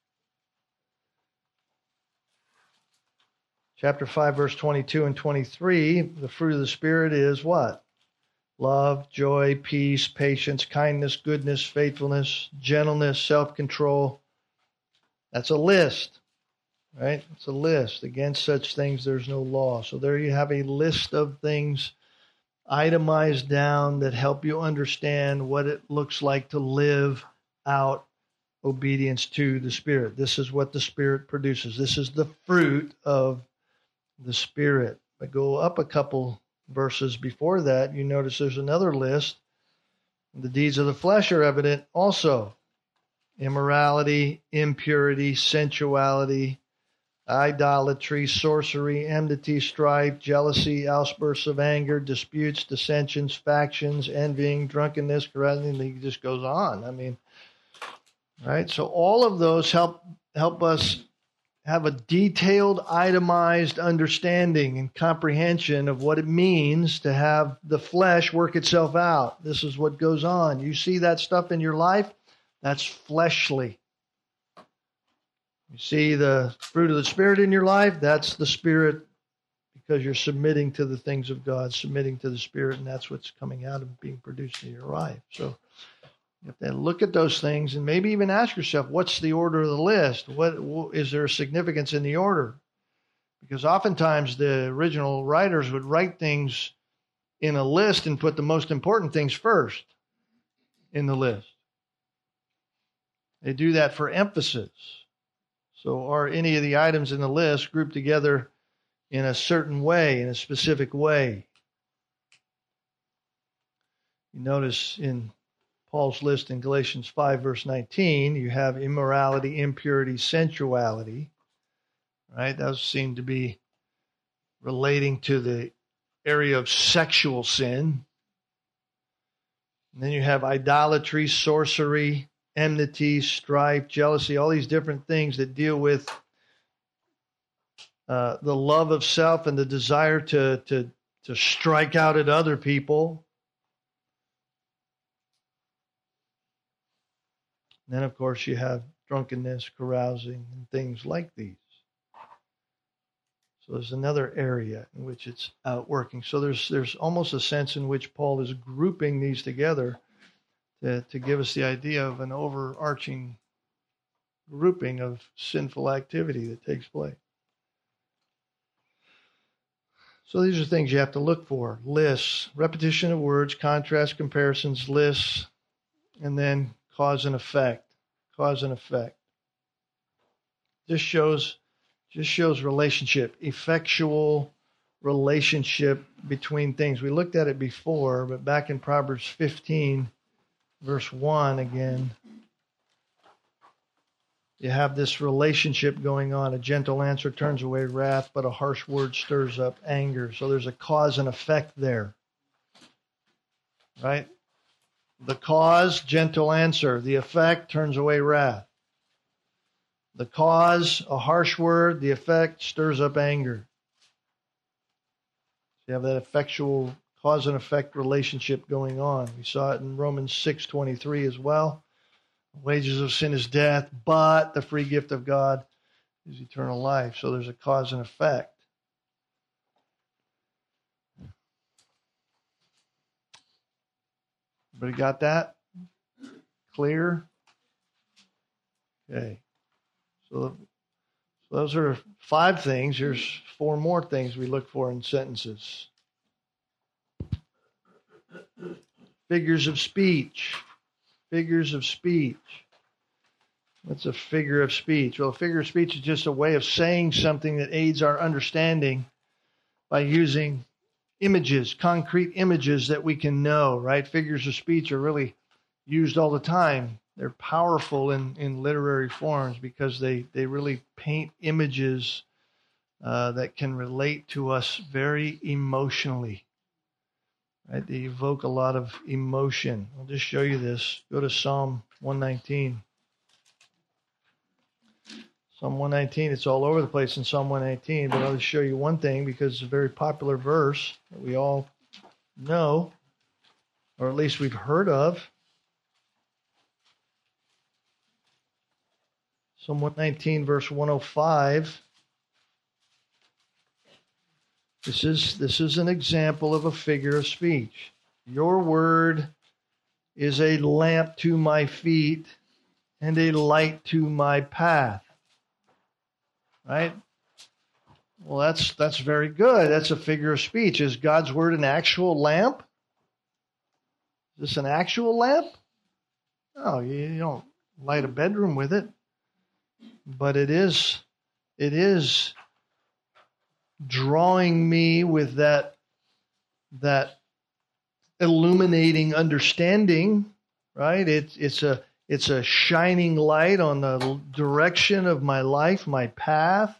Chapter 5, verse 22 and 23, the fruit of the Spirit is what? Love, joy, peace, patience, kindness, goodness, faithfulness, gentleness, self control. That's a list, right? It's a list. Against such things, there's no law. So there you have a list of things itemized down that help you understand what it looks like to live out obedience to the Spirit. This is what the Spirit produces. This is the fruit of the Spirit. But go up a couple verses before that, you notice there's another list. The deeds of the flesh are evident also immorality, impurity, sensuality, idolatry, sorcery, enmity, strife, jealousy, outbursts of anger, disputes, dissensions, factions, envying, drunkenness, carousing. He just goes on. I mean, right? So all of those help help us have a detailed, itemized understanding and comprehension of what it means to have the flesh work itself out. This is what goes on. You see that stuff in your life? That's fleshly. You see the fruit of the Spirit in your life? That's the Spirit because you're submitting to the things of God, submitting to the Spirit, and that's what's coming out and being produced in your life. So you have to look at those things and maybe even ask yourself, what's the order of the list? What is there significance in the order? Because oftentimes the original writers would write things in a list and put the most important things first in the list. They do that for emphasis. So, are any of the items in the list grouped together in a certain way, in a specific way? You notice in Paul's list in Galatians 5, verse 19, you have immorality, impurity, sensuality. Right? Those seem to be relating to the area of sexual sin. And then you have idolatry, sorcery, enmity, strife, jealousy, all these different things that deal with uh, the love of self and the desire to, to, to strike out at other people. Then, of course, you have drunkenness, carousing, and things like these. So there's another area in which it's outworking. So there's there's almost a sense in which Paul is grouping these together to, to give us the idea of an overarching grouping of sinful activity that takes place. So these are things you have to look for lists, repetition of words, contrast comparisons, lists, and then cause and effect. Cause and effect. This shows just shows relationship, effectual relationship between things. We looked at it before, but back in Proverbs 15, verse 1 again, you have this relationship going on. A gentle answer turns away wrath, but a harsh word stirs up anger. So there's a cause and effect there. Right? The cause, gentle answer. The effect turns away wrath. The cause, a harsh word. The effect stirs up anger. So you have that effectual cause and effect relationship going on. We saw it in Romans 6:23 as well. The wages of sin is death, but the free gift of God is eternal life. So there's a cause and effect. Everybody got that? Clear? Okay. So, so those are five things. There's four more things we look for in sentences. Figures of speech. Figures of speech. What's a figure of speech? Well, a figure of speech is just a way of saying something that aids our understanding by using images, concrete images that we can know, right? Figures of speech are really used all the time. They're powerful in, in literary forms because they, they really paint images uh, that can relate to us very emotionally. Right? They evoke a lot of emotion. I'll just show you this. Go to Psalm 119. Psalm 119, it's all over the place in Psalm 119, but I'll just show you one thing because it's a very popular verse that we all know, or at least we've heard of. Psalm 119, verse 105. This is, this is an example of a figure of speech. Your word is a lamp to my feet and a light to my path right? Well, that's that's very good. That's a figure of speech. Is God's word an actual lamp? Is this an actual lamp? No, you don't light a bedroom with it. But it is it is drawing me with that that illuminating understanding, right? It's it's a it's a shining light on the direction of my life, my path.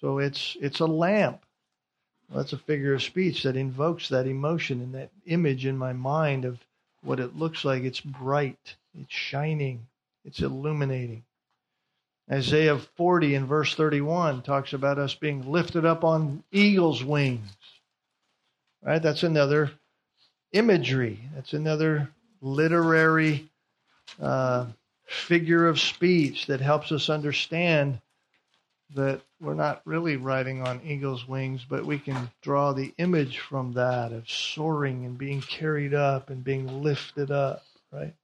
So it's it's a lamp. Well, that's a figure of speech that invokes that emotion and that image in my mind of what it looks like. It's bright, it's shining, it's illuminating. Isaiah 40 in verse 31 talks about us being lifted up on eagle's wings. Right? That's another imagery. That's another literary uh, figure of speech that helps us understand that we're not really riding on eagle's wings, but we can draw the image from that of soaring and being carried up and being lifted up, right?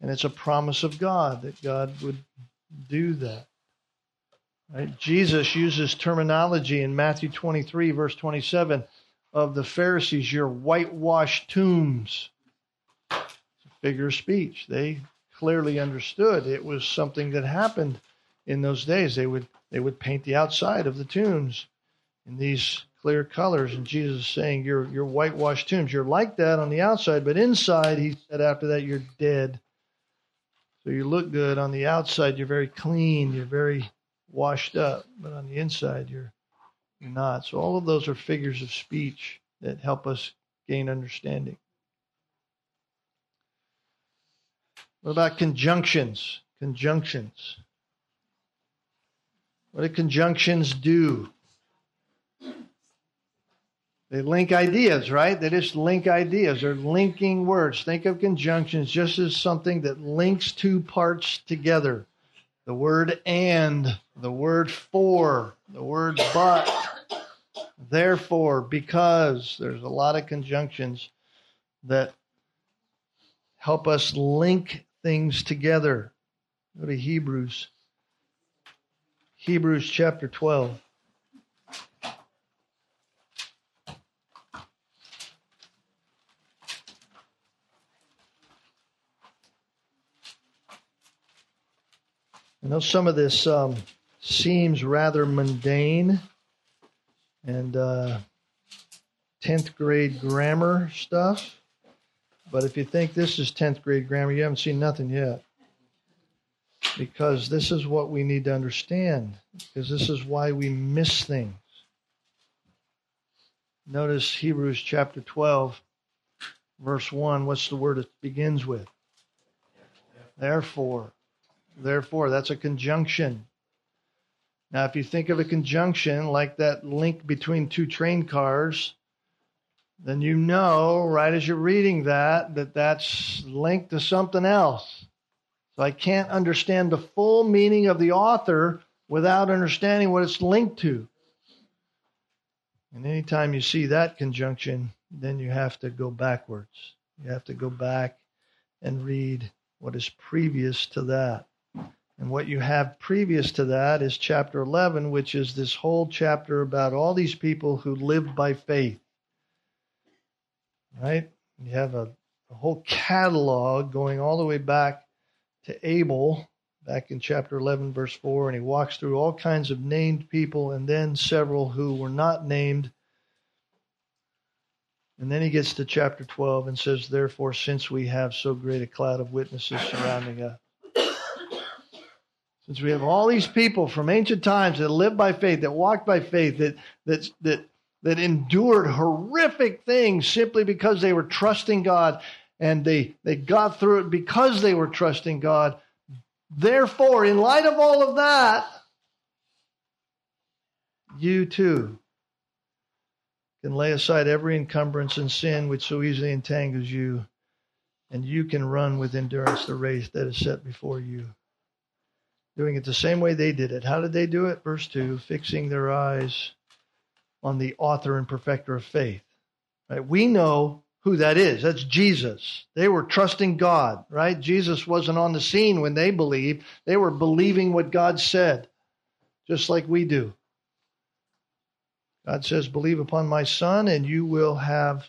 And it's a promise of God that God would do that. Right? Jesus uses terminology in Matthew 23, verse 27, of the Pharisees, your whitewashed tombs figure of speech. They clearly understood it was something that happened in those days. They would they would paint the outside of the tombs in these clear colors, and Jesus is saying, "You're you're whitewashed tombs. You're like that on the outside, but inside," he said. After that, you're dead. So you look good on the outside. You're very clean. You're very washed up, but on the inside, you're you're not. So all of those are figures of speech that help us gain understanding. What about conjunctions? Conjunctions. What do conjunctions do? They link ideas, right? They just link ideas. They're linking words. Think of conjunctions just as something that links two parts together. The word and, the word for, the word but, therefore, because. There's a lot of conjunctions that help us link things together. Go to Hebrews. Hebrews chapter 12. I know some of this um, seems rather mundane and uh, 10th grade grammar stuff. But if you think this is 10th grade grammar, you haven't seen nothing yet. Because this is what we need to understand, because this is why we miss things. Notice Hebrews chapter 12, verse 1. What's the word it begins with? Therefore. Therefore, that's a conjunction. Now, if you think of a conjunction like that link between two train cars, then you know right as you're reading that that that's linked to something else. So I can't understand the full meaning of the author without understanding what it's linked to. And anytime you see that conjunction, then you have to go backwards. You have to go back and read what is previous to that. And what you have previous to that is chapter 11, which is this whole chapter about all these people who lived by faith. Right? You have a, a whole catalog going all the way back to Abel, back in chapter 11, verse 4, and he walks through all kinds of named people and then several who were not named. And then he gets to chapter 12 and says, Therefore, since we have so great a cloud of witnesses surrounding us, since we have all these people from ancient times that lived by faith, that walked by faith, that that that that endured horrific things simply because they were trusting God and they they got through it because they were trusting God. Therefore, in light of all of that, you too can lay aside every encumbrance and sin which so easily entangles you, and you can run with endurance the race that is set before you doing it the same way they did it. How did they do it? Verse 2 fixing their eyes on the author and perfecter of faith. Right? We know who that is. That's Jesus. They were trusting God, right? Jesus wasn't on the scene when they believed. They were believing what God said, just like we do. God says, "Believe upon my son and you will have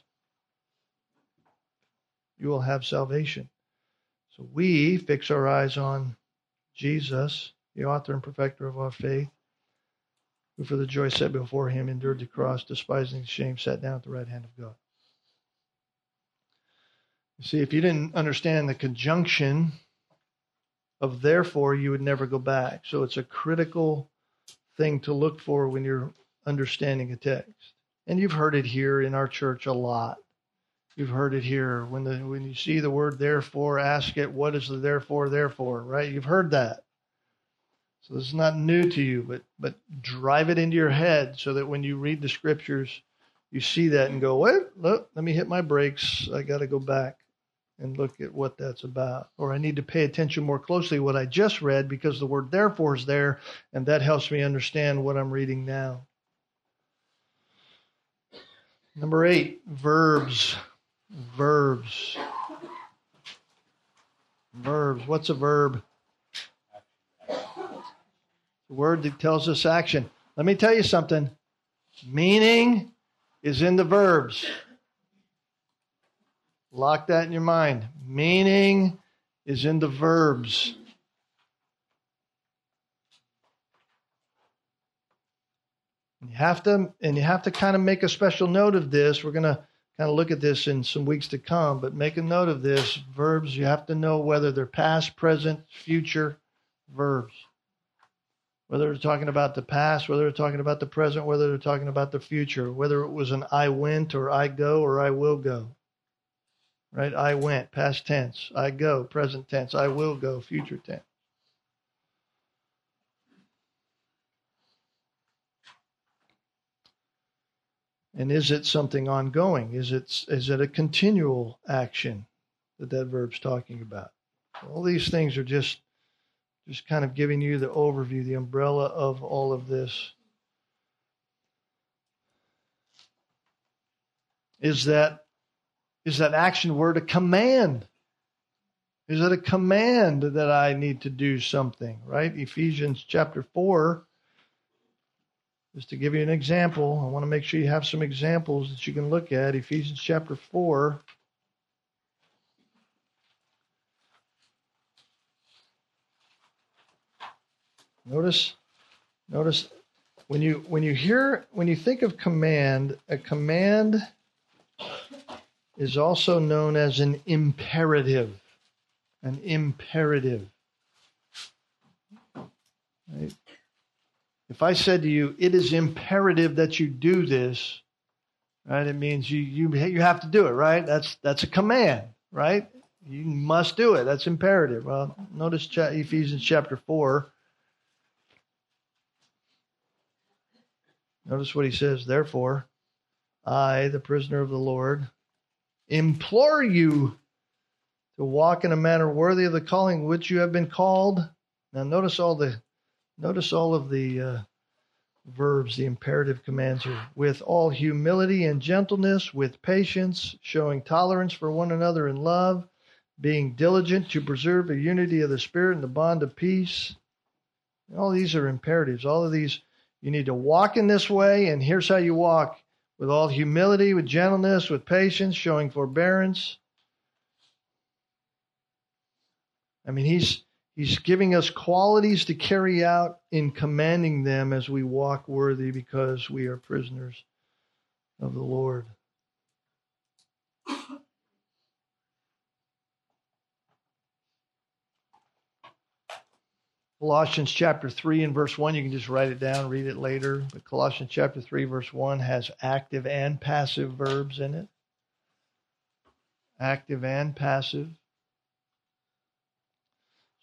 you will have salvation." So we fix our eyes on Jesus, the author and perfecter of our faith, who for the joy set before him endured the cross, despising the shame, sat down at the right hand of God. You see, if you didn't understand the conjunction of therefore, you would never go back. So it's a critical thing to look for when you're understanding a text. And you've heard it here in our church a lot. You've heard it here. When the when you see the word therefore, ask it, what is the therefore, therefore, right? You've heard that. So this is not new to you, but but drive it into your head so that when you read the scriptures, you see that and go, wait, look, let me hit my brakes. I got to go back and look at what that's about. Or I need to pay attention more closely what I just read because the word therefore is there, and that helps me understand what I'm reading now. Number eight, verbs verbs. Verbs. What's a verb? The word that tells us action. Let me tell you something. Meaning is in the verbs. Lock that in your mind. Meaning is in the verbs. You have to, and you have to kind of make a special note of this. We're going to kind of look at this in some weeks to come, but make a note of this. Verbs, you have to know whether they're past, present, future verbs. Whether they're talking about the past, whether they're talking about the present, whether they're talking about the future, whether it was an I went or I go or I will go. Right? I went, past tense. I go, present tense. I will go, future tense. And is it something ongoing? Is it is it a continual action that that verb's talking about? All these things are just just kind of giving you the overview, the umbrella of all of this. Is that is that action word a command? Is it a command that I need to do something? Right? Ephesians chapter four just to give you an example, I want to make sure you have some examples that you can look at. Ephesians chapter 4. Notice, notice when you when you hear when you think of command, a command is also known as an imperative. An imperative. Right? If I said to you, it is imperative that you do this, right? It means you you you have to do it, right? That's that's a command, right? You must do it. That's imperative. Well, notice Ephesians chapter four. Notice what he says. Therefore, I, the prisoner of the Lord, implore you to walk in a manner worthy of the calling which you have been called. Now, notice all the Notice all of the uh, verbs, the imperative commands here. With all humility and gentleness, with patience, showing tolerance for one another in love, being diligent to preserve the unity of the Spirit and the bond of peace. All these are imperatives. All of these, you need to walk in this way, and here's how you walk with all humility, with gentleness, with patience, showing forbearance. I mean, he's he's giving us qualities to carry out in commanding them as we walk worthy because we are prisoners of the Lord. Colossians chapter 3 and verse 1, you can just write it down, read it later. But Colossians chapter 3, verse 1 has active and passive verbs in it. Active and passive.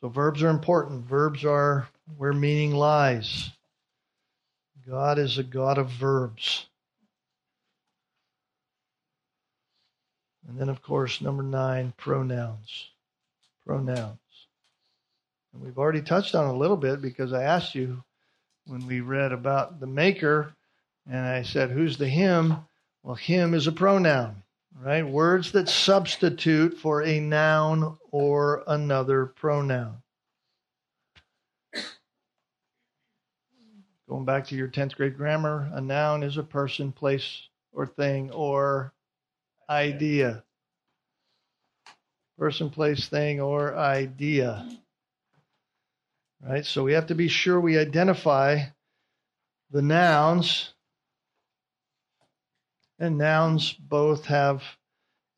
So verbs are important. Verbs are where meaning lies. God is a God of verbs. And then, of course, number nine, pronouns. Pronouns. And we've already touched on a little bit because I asked you when we read about the maker, and I said, Who's the him? Well, him is a pronoun, right? Words that substitute for a noun or another pronoun. Going back to your 10th grade grammar, a noun is a person, place, or thing, or idea. Person, place, thing, or idea. Right? So we have to be sure we identify the nouns. And nouns both have,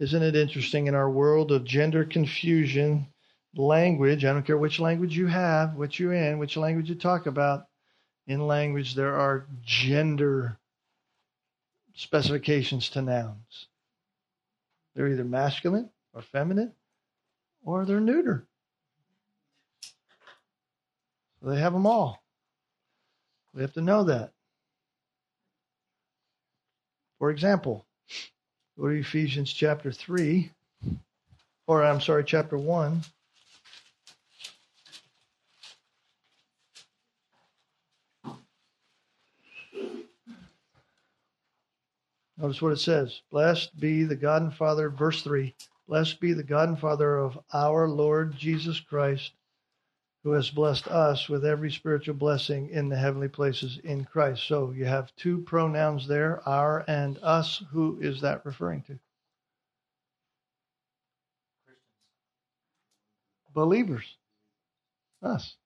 isn't it interesting, in our world of gender confusion, language, I don't care which language you have, which you're in, which language you talk about, in language there are gender specifications to nouns. They're either masculine or feminine or they're neuter. They have them all. We have to know that. For example, go to Ephesians chapter 3, or I'm sorry, chapter 1. Notice what it says. Blessed be the God and Father, verse 3. Blessed be the God and Father of our Lord Jesus Christ, who has blessed us with every spiritual blessing in the heavenly places in Christ. So you have two pronouns there, our and us. Who is that referring to? Believers. Us.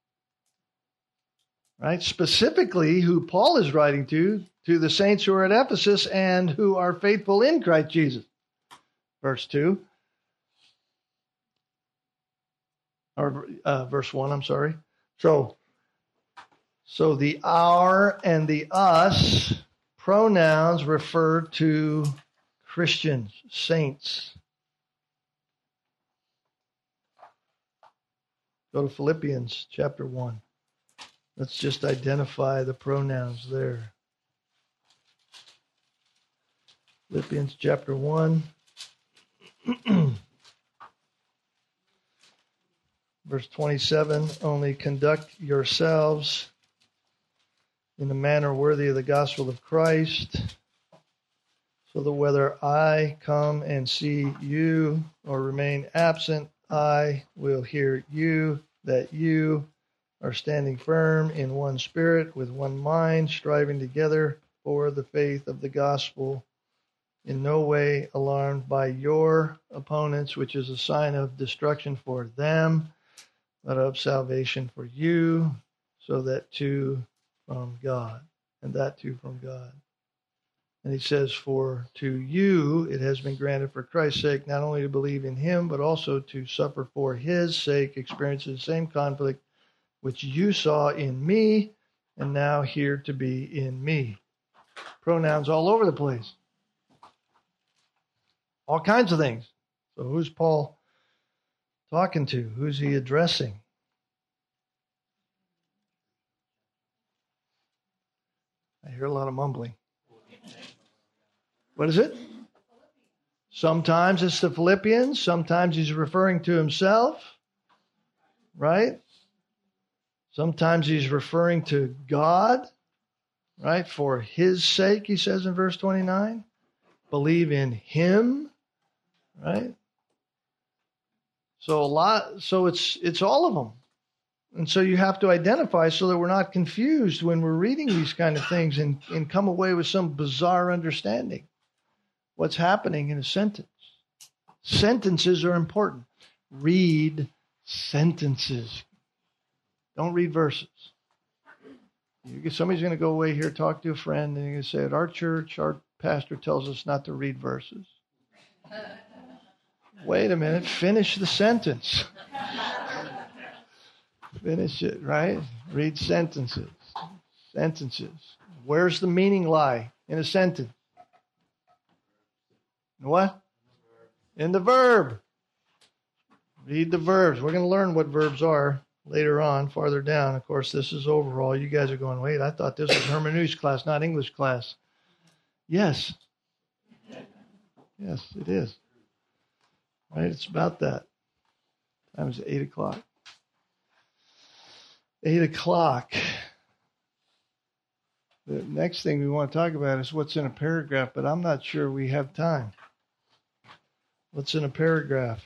Right? Specifically, who Paul is writing to, to the saints who are at Ephesus and who are faithful in Christ Jesus. Verse 2. Or uh, verse 1, I'm sorry. So, so the our and the us pronouns refer to Christians, saints. Go to Philippians chapter 1. Let's just identify the pronouns there. Philippians chapter 1. [CLEARS THROAT] Verse 27 Only conduct yourselves in a manner worthy of the gospel of Christ, so that whether I come and see you or remain absent, I will hear you, that you are standing firm in one spirit, with one mind, striving together for the faith of the gospel in no way alarmed by your opponents, which is a sign of destruction for them, of salvation for you, so that too from God, and that too from God. And he says, For to you it has been granted for Christ's sake not only to believe in him, but also to suffer for his sake, experience the same conflict which you saw in me, and now hear to be in me. Pronouns all over the place all kinds of things. So who's Paul talking to? Who's he addressing? I hear a lot of mumbling. What is it? Sometimes it's the Philippians, sometimes he's referring to himself, right? Sometimes he's referring to God, right? For his sake, he says in verse 29. Believe in him, right? So a lot so it's it's all of them. And so you have to identify so that we're not confused when we're reading these kind of things and, and come away with some bizarre understanding. What's happening in a sentence? Sentences are important. Read sentences. Don't read verses. You, somebody's going to go away here, talk to a friend, and you're going to say, At our church, our pastor tells us not to read verses. Wait a minute, finish the sentence. finish it, right? Read sentences. Sentences. Where's the meaning lie in a sentence? What? In the verb. Read the verbs. We're going to learn what verbs are later on, farther down. Of course, this is overall. You guys are going, wait, I thought this was hermeneutics class, not English class. Yes. Yes, it is. Right? It's about that. Time is 8 o'clock. 8 o'clock. The next thing we want to talk about is what's in a paragraph, but I'm not sure we have time. What's in a paragraph?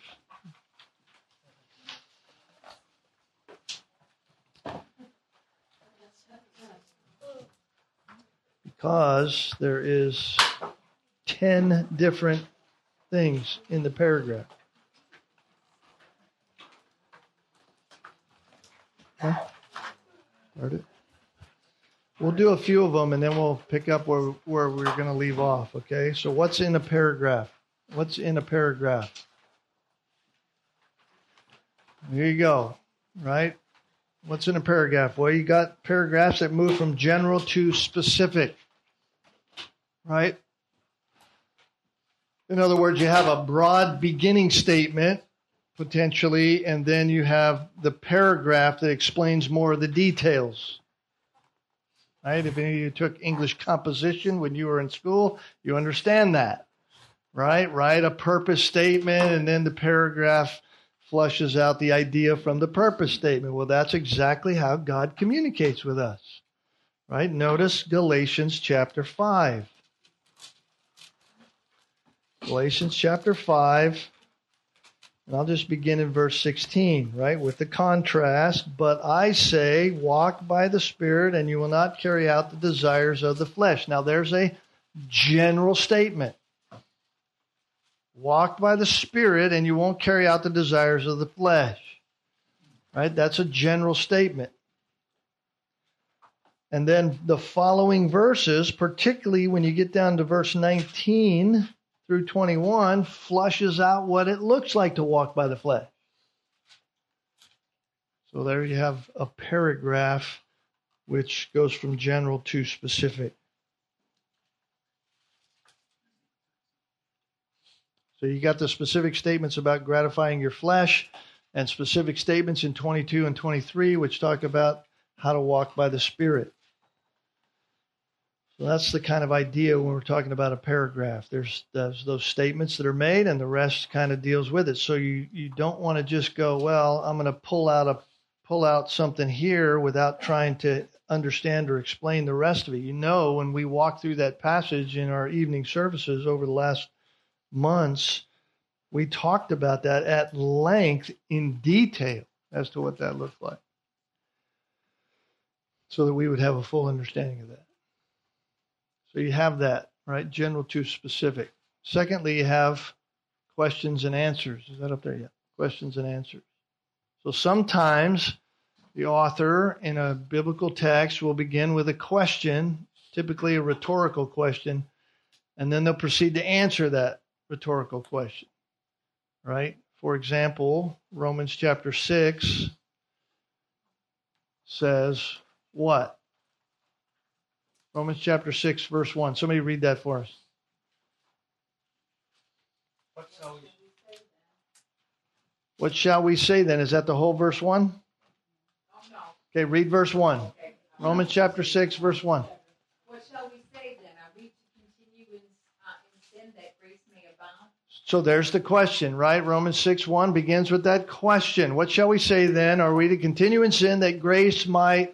Because there is 10 different things in the paragraph. Huh? It. We'll do a few of them and then we'll pick up where, where we're going to leave off, okay? So, what's in a paragraph? What's in a paragraph? Here you go, right? What's in a paragraph? Well, you got paragraphs that move from general to specific, right? In other words, you have a broad beginning statement, potentially, and then you have the paragraph that explains more of the details. Right? If any of you took English composition when you were in school, you understand that right? Write a purpose statement, and then the paragraph flushes out the idea from the purpose statement. Well, that's exactly how God communicates with us, right? Notice Galatians chapter 5. Galatians chapter 5. And I'll just begin in verse 16, right, with the contrast. But I say, walk by the Spirit, and you will not carry out the desires of the flesh. Now, there's a general statement. Walk by the Spirit, and you won't carry out the desires of the flesh. Right? That's a general statement. And then the following verses, particularly when you get down to verse 19 through 21, flushes out what it looks like to walk by the flesh. So there you have a paragraph which goes from general to specific. So you got the specific statements about gratifying your flesh and specific statements in 22 and 23, which talk about how to walk by the Spirit. That's the kind of idea when we're talking about a paragraph. There's, there's those statements that are made, and the rest kind of deals with it. So you, you don't want to just go, well, I'm going to pull out a pull out something here without trying to understand or explain the rest of it. You know, when we walk through that passage in our evening services over the last months, we talked about that at length in detail as to what that looked like so that we would have a full understanding of that. So you have that, right? General to specific. Secondly, you have questions and answers. Is that up there yet? Questions and answers. So sometimes the author in a biblical text will begin with a question, typically a rhetorical question, and then they'll proceed to answer that rhetorical question, right? For example, Romans chapter 6 says what? Romans chapter 6, verse 1. Somebody read that for us. What shall we, what shall we say then? Is that the whole verse 1? Okay, read verse 1. Romans chapter 6, verse 1. What shall we say then? Are we to continue in, uh, in sin that grace may abound? So there's the question, right? Romans 6 1 begins with that question. What shall we say then? Are we to continue in sin that grace might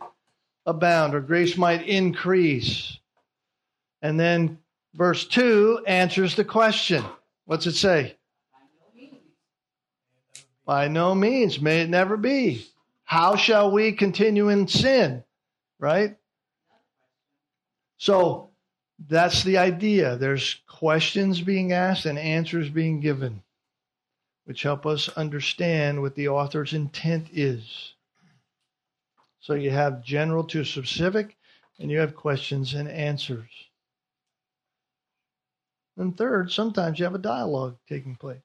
abound or grace might increase? And then verse 2 answers the question. What's it say? By no means. May it never be. How shall we continue in sin? Right? So that's the idea. There's questions being asked and answers being given, which help us understand what the author's intent is. So you have general to specific, and you have questions and answers. And third, sometimes you have a dialogue taking place,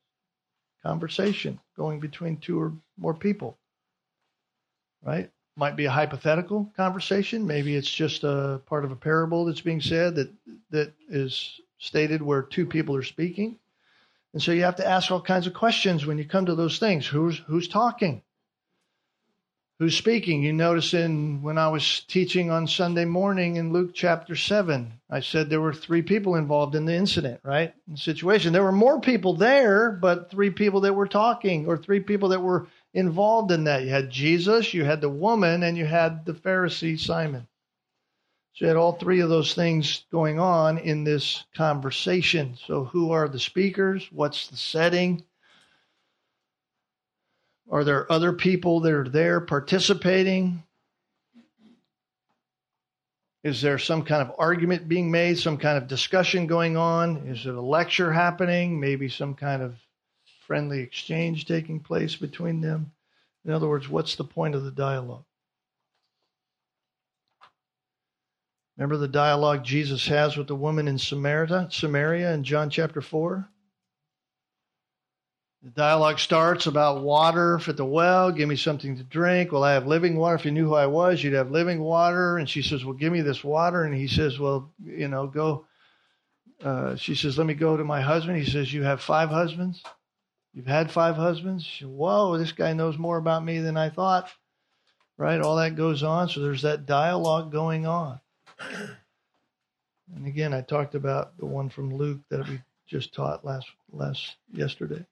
conversation going between two or more people. Right? Might be a hypothetical conversation. Maybe it's just a part of a parable that's being said that that is stated where two people are speaking. And so you have to ask all kinds of questions when you come to those things. Who's who's talking? Who's speaking? You notice in when I was teaching on Sunday morning in Luke chapter 7, I said there were three people involved in the incident, right? In the situation. There were more people there, but three people that were talking or three people that were involved in that. You had Jesus, you had the woman, and you had the Pharisee Simon. So you had all three of those things going on in this conversation. So, who are the speakers? What's the setting? Are there other people that are there participating? Is there some kind of argument being made, some kind of discussion going on? Is it a lecture happening? Maybe some kind of friendly exchange taking place between them? In other words, what's the point of the dialogue? Remember the dialogue Jesus has with the woman in Samaria, Samaria in John chapter 4? The dialogue starts about water at the well. Give me something to drink. Well, I have living water. If you knew who I was, you'd have living water. And she says, Well, give me this water. And he says, Well, you know, go. Uh, she says, Let me go to my husband. He says, You have five husbands? You've had five husbands? She, Whoa, this guy knows more about me than I thought. Right? All that goes on. So there's that dialogue going on. And again, I talked about the one from Luke that we just taught last last yesterday.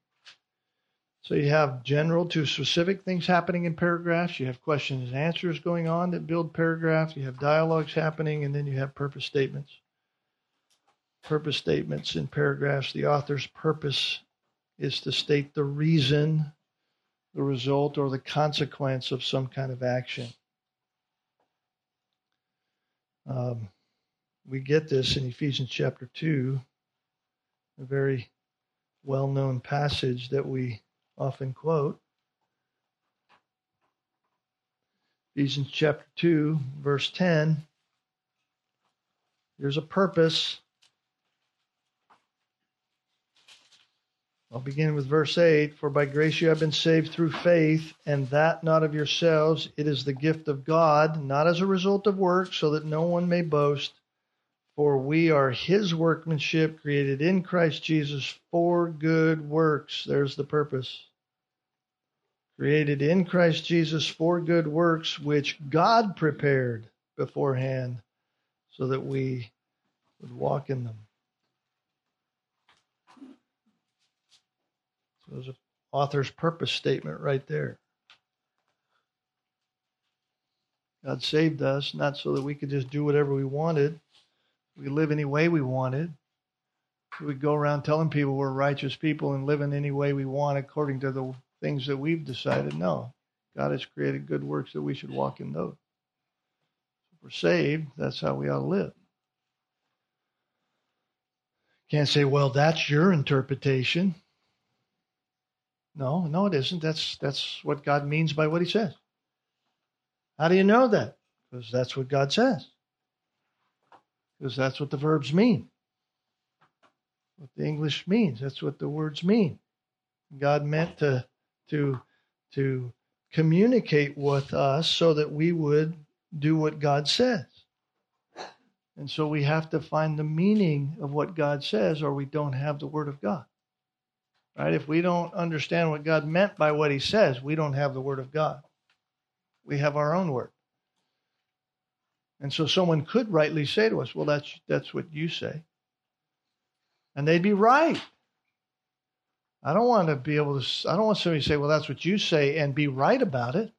So you have general to specific things happening in paragraphs. You have questions and answers going on that build paragraphs. You have dialogues happening, and then you have purpose statements. Purpose statements in paragraphs. The author's purpose is to state the reason, the result, or the consequence of some kind of action. Um, we get this in Ephesians chapter 2, a very well known passage that we often quote. Ephesians chapter 2, verse 10. There's a purpose. I'll begin with verse 8 For by grace you have been saved through faith, and that not of yourselves. It is the gift of God, not as a result of works, so that no one may boast. For we are his workmanship, created in Christ Jesus for good works. There's the purpose. Created in Christ Jesus for good works, which God prepared beforehand so that we would walk in them. So there's an author's purpose statement right there. God saved us not so that we could just do whatever we wanted, we live any way we wanted. We go around telling people we're righteous people and live in any way we want according to the things that we've decided. No, God has created good works that we should walk in those. If we're saved, that's how we ought to live. Can't say, well, that's your interpretation. No, no, it isn't. That's that's what God means by what He says. How do you know that? Because that's what God says. Because that's what the verbs mean. What the English means. That's what the words mean. God meant to to to communicate with us so that we would do what God says. And so we have to find the meaning of what God says, or we don't have the Word of God. Right? If we don't understand what God meant by what He says, we don't have the Word of God. We have our own Word. And so someone could rightly say to us, well, that's, that's what you say. And they'd be right. I don't want to be able to, I don't want somebody to say, well, that's what you say and be right about it.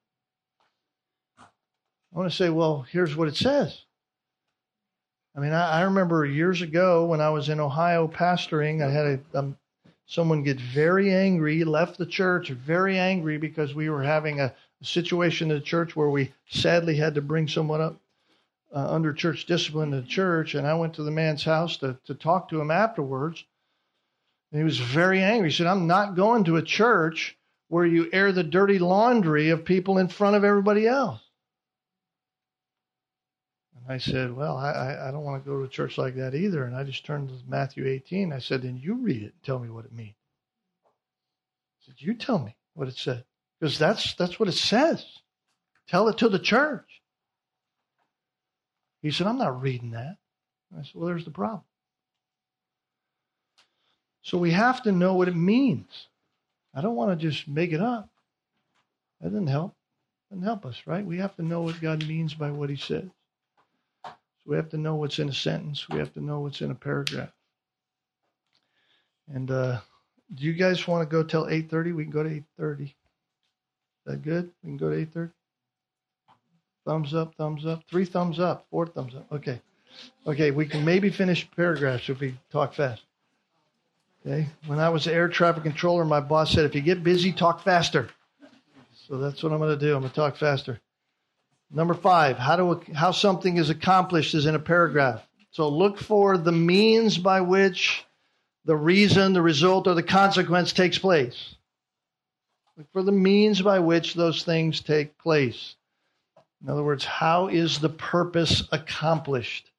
I want to say, well, here's what it says. I mean, I, I remember years ago when I was in Ohio pastoring, I had a, um, someone get very angry, left the church very angry because we were having a, situation in the church where we sadly had to bring someone up uh, under church discipline in the church. And I went to the man's house to, to talk to him afterwards. And he was very angry. He said, I'm not going to a church where you air the dirty laundry of people in front of everybody else. And I said, Well, I, I don't want to go to a church like that either. And I just turned to Matthew 18. I said, Then you read it and tell me what it means. I said, You tell me what it said. Because that's, that's what it says. Tell it to the church. He said, I'm not reading that. I said, Well, there's the problem. So we have to know what it means. I don't want to just make it up. That doesn't help. Doesn't help us, right? We have to know what God means by what He says. So we have to know what's in a sentence. We have to know what's in a paragraph. And uh, do you guys want to go till eight thirty? We can go to eight thirty. Is that good? We can go to eight thirty. Thumbs up, thumbs up. Three thumbs up, four thumbs up. Okay. Okay, we can maybe finish paragraphs if we talk fast. Okay. When I was an air traffic controller, my boss said, if you get busy, talk faster. So that's what I'm going to do. I'm going to talk faster. Number five, how do how something is accomplished is in a paragraph. So look for the means by which the reason, the result, or the consequence takes place. Look for the means by which those things take place. In other words, how is the purpose accomplished?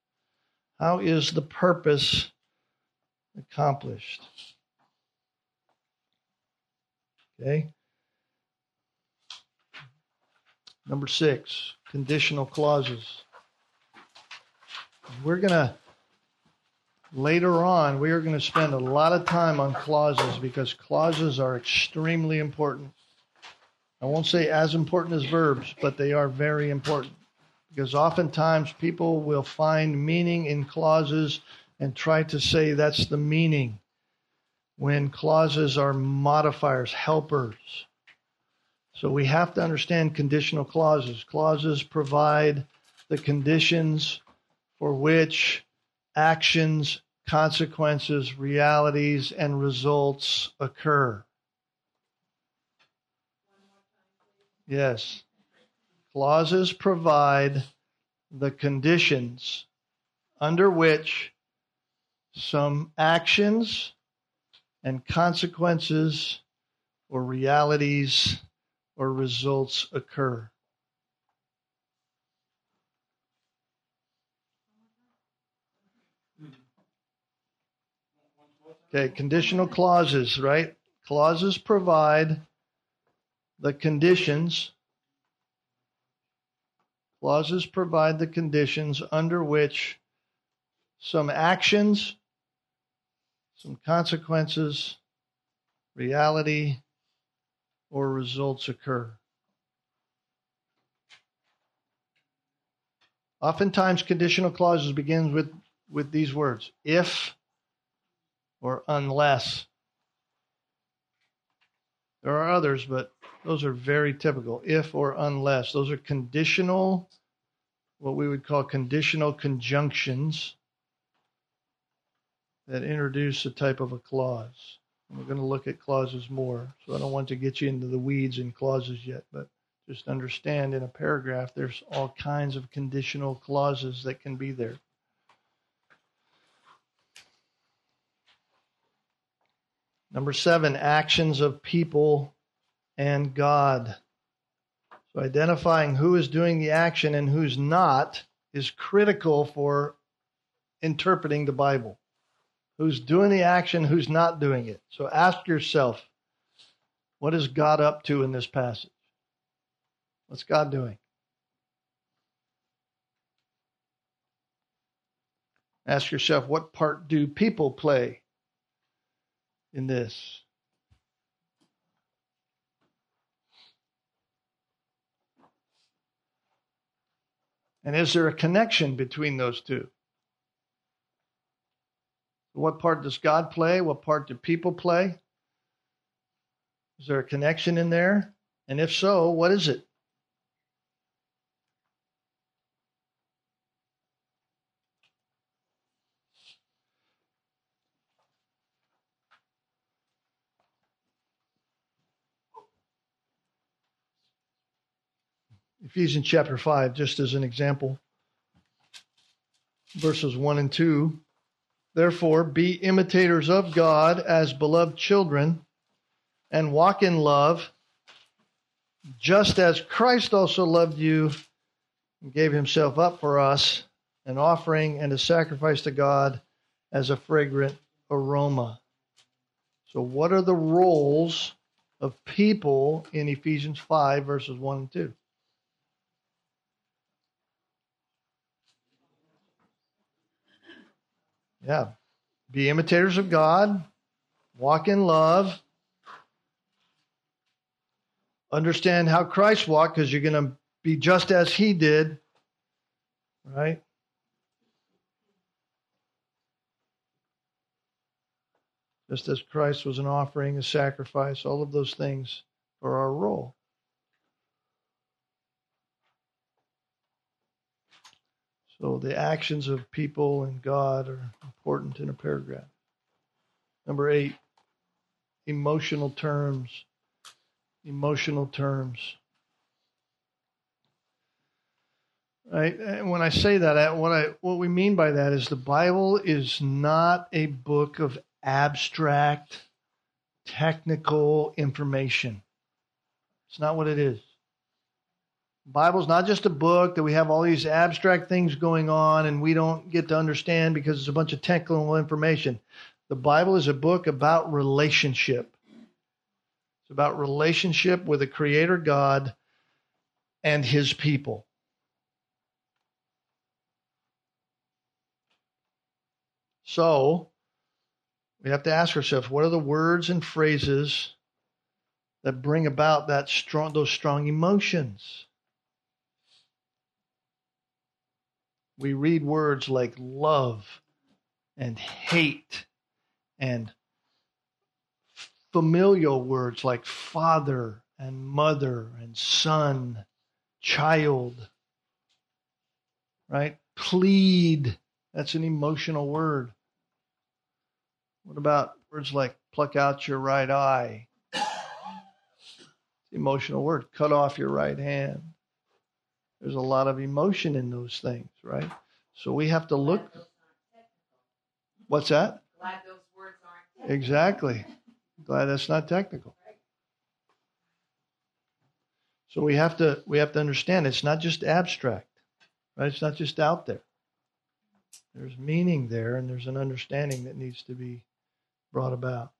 How is the purpose accomplished? Okay. Number six, conditional clauses. We're going to, later on, we are going to spend a lot of time on clauses because clauses are extremely important. I won't say as important as verbs, but they are very important because oftentimes people will find meaning in clauses and try to say that's the meaning when clauses are modifiers, helpers. So we have to understand conditional clauses. Clauses provide the conditions for which actions, consequences, realities, and results occur. Yes. Clauses provide the conditions under which some actions and consequences or realities or results occur. Okay, conditional clauses, right? Clauses provide the conditions. Clauses provide the conditions under which some actions, some consequences, reality, or results occur. Oftentimes, conditional clauses begin with, with these words if or unless. There are others, but those are very typical. If or unless. Those are conditional, what we would call conditional conjunctions that introduce a type of a clause. And we're going to look at clauses more. So I don't want to get you into the weeds in clauses yet, but just understand in a paragraph there's all kinds of conditional clauses that can be there. Number seven, actions of people and God. So identifying who is doing the action and who's not is critical for interpreting the Bible. Who's doing the action, who's not doing it. So ask yourself, what is God up to in this passage? What's God doing? Ask yourself, what part do people play in this? And is there a connection between those two? What part does God play? What part do people play? Is there a connection in there? And if so, what is it? Ephesians chapter 5, just as an example, verses 1 and 2. Therefore, be imitators of God as beloved children and walk in love, just as Christ also loved you and gave himself up for us, an offering and a sacrifice to God as a fragrant aroma. So, what are the roles of people in Ephesians 5, verses 1 and 2? Yeah. Be imitators of God, walk in love, understand how Christ walked because you're going to be just as he did, right? Just as Christ was an offering, a sacrifice, all of those things are our role. So the actions of people and God are important in a paragraph. Number eight, emotional terms. Emotional terms. Right? And when I say that, what I what we mean by that is the Bible is not a book of abstract, technical information. It's not what it is. Bible's not just a book that we have all these abstract things going on and we don't get to understand because it's a bunch of technical information. The Bible is a book about relationship. It's about relationship with the creator God and his people. So, we have to ask ourselves what are the words and phrases that bring about that strong those strong emotions? We read words like love and hate and familial words like father and mother and son, child, right? Plead. That's an emotional word. What about words like pluck out your right eye? Emotional word. Cut off your right hand. There's a lot of emotion in those things, right? So we have to look. What's that? Glad those words aren't. Technical. Exactly. Glad that's not technical. So we have to we have to understand it's not just abstract, right? It's not just out there. There's meaning there, and there's an understanding that needs to be brought about.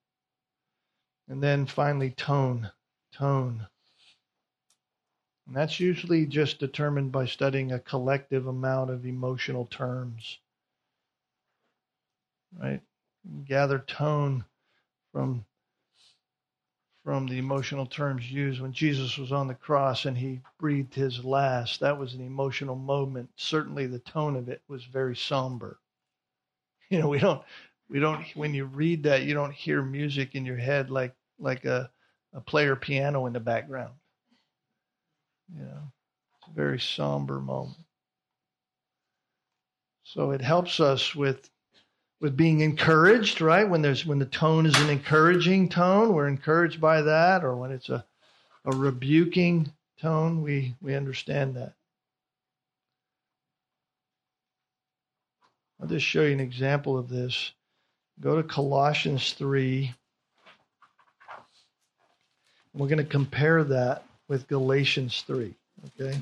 And then finally, tone, tone. And that's usually just determined by studying a collective amount of emotional terms. Right? Gather tone from from the emotional terms used when Jesus was on the cross and he breathed his last. That was an emotional moment. Certainly the tone of it was very somber. [LAUGHS] You know, we don't we don't when you read that you don't hear music in your head like like a, a player piano in the background. You know, it's a very somber moment. So it helps us with with being encouraged, right? When there's when the tone is an encouraging tone, we're encouraged by that, or when it's a a rebuking tone, we we understand that. I'll just show you an example of this. Go to Colossians 3. We're going to compare that with Galatians 3. Okay?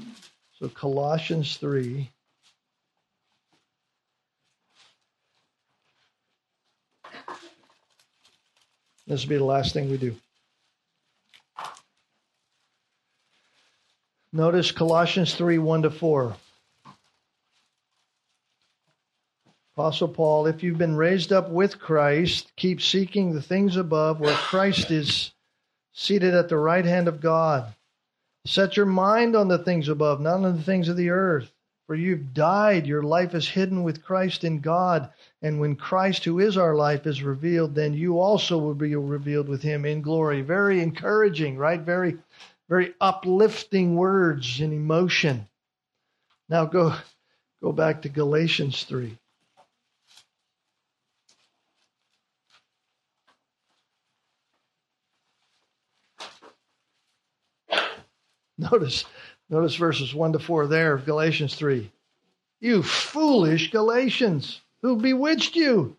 So Colossians 3. This will be the last thing we do. Notice Colossians 3 1 to 4. Apostle Paul, if you've been raised up with Christ, keep seeking the things above where Christ is seated at the right hand of God. Set your mind on the things above, not on the things of the earth. For you've died, your life is hidden with Christ in God. And when Christ, who is our life, is revealed, then you also will be revealed with him in glory. Very encouraging, right? Very, very uplifting words and emotion. Now go, go back to Galatians 3. Notice, notice verses 1 to 4 there of Galatians 3. You foolish Galatians, who bewitched you?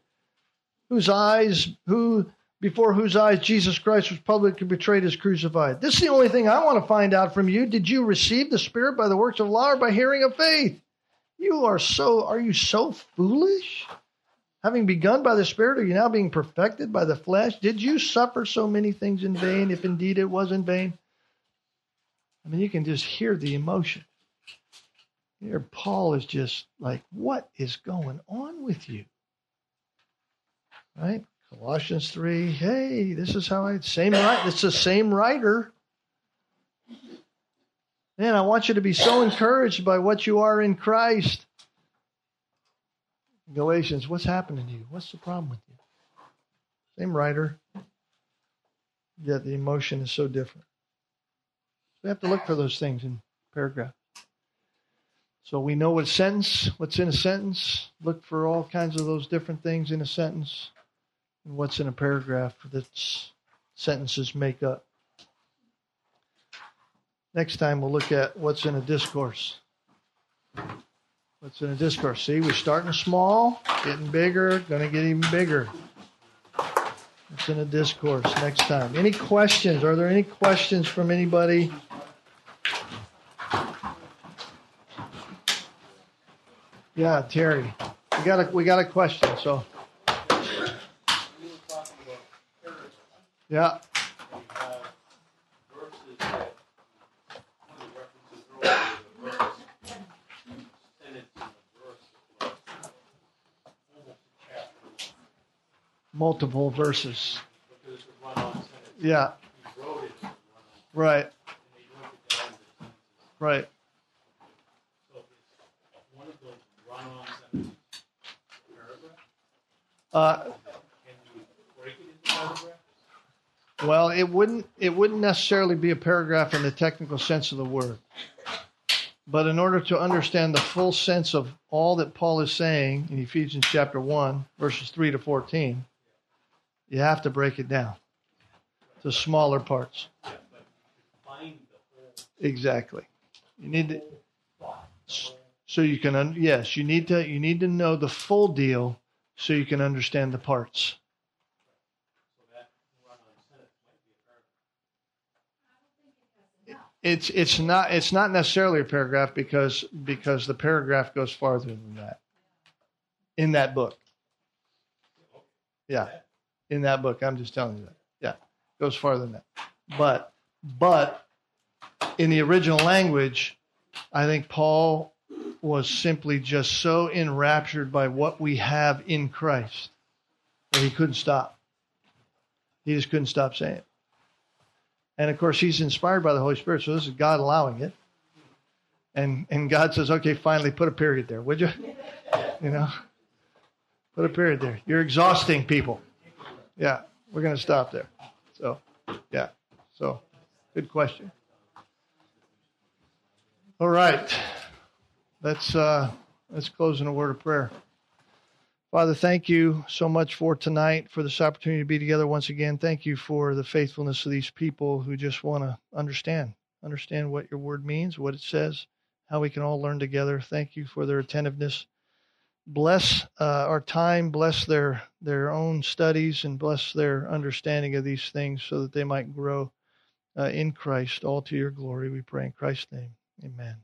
Whose eyes, who before whose eyes Jesus Christ was publicly betrayed as crucified. This is the only thing I want to find out from you. Did you receive the Spirit by the works of law or by hearing of faith? You are so, are you so foolish? Having begun by the Spirit, are you now being perfected by the flesh? Did you suffer so many things in vain, if indeed it was in vain? I mean, you can just hear the emotion. Here, Paul is just like, what is going on with you? Right? Colossians 3, hey, this is how I, same right, it's the same writer. Man, I want you to be so encouraged by what you are in Christ. Galatians, what's happening to you? What's the problem with you? Same writer, yet the emotion is so different. We have to look for those things in paragraph. So we know what sentence, what's in a sentence. Look for all kinds of those different things in a sentence and what's in a paragraph that sentences make up. Next time we'll look at what's in a discourse. What's in a discourse? See, we're starting small, getting bigger, going to get even bigger. What's in a discourse next time? Any questions? Are there any questions from anybody? Yeah, Terry. We got a we got a question, so Yeah. Multiple verses. Yeah. Right. Right. Uh, well, it wouldn't it wouldn't necessarily be a paragraph in the technical sense of the word. But in order to understand the full sense of all that Paul is saying in Ephesians chapter 1, verses 3 to 14, you have to break it down to smaller parts. Exactly. You need to so you can yes, you need to you need to know the full deal so you can understand the parts. It's it's not it's not necessarily a paragraph because because the paragraph goes farther than that in that book. Yeah, in that book, I'm just telling you that. Yeah, goes farther than that. But but in the original language, I think Paul was simply just so enraptured by what we have in Christ that he couldn't stop. He just couldn't stop saying it. And of course, he's inspired by the Holy Spirit, so this is God allowing it. And and God says, okay, finally, put a period there, would you? You know, put a period there. You're exhausting people. Yeah, we're going to stop there. So, yeah. So, good question. All right. Let's uh, let's close in a word of prayer. Father, thank you so much for tonight, for this opportunity to be together once again. Thank you for the faithfulness of these people who just want to understand, understand what your word means, what it says, how we can all learn together. Thank you for their attentiveness. Bless uh, our time, bless their their own studies, and bless their understanding of these things, so that they might grow uh, in Christ, all to your glory. We pray in Christ's name. Amen.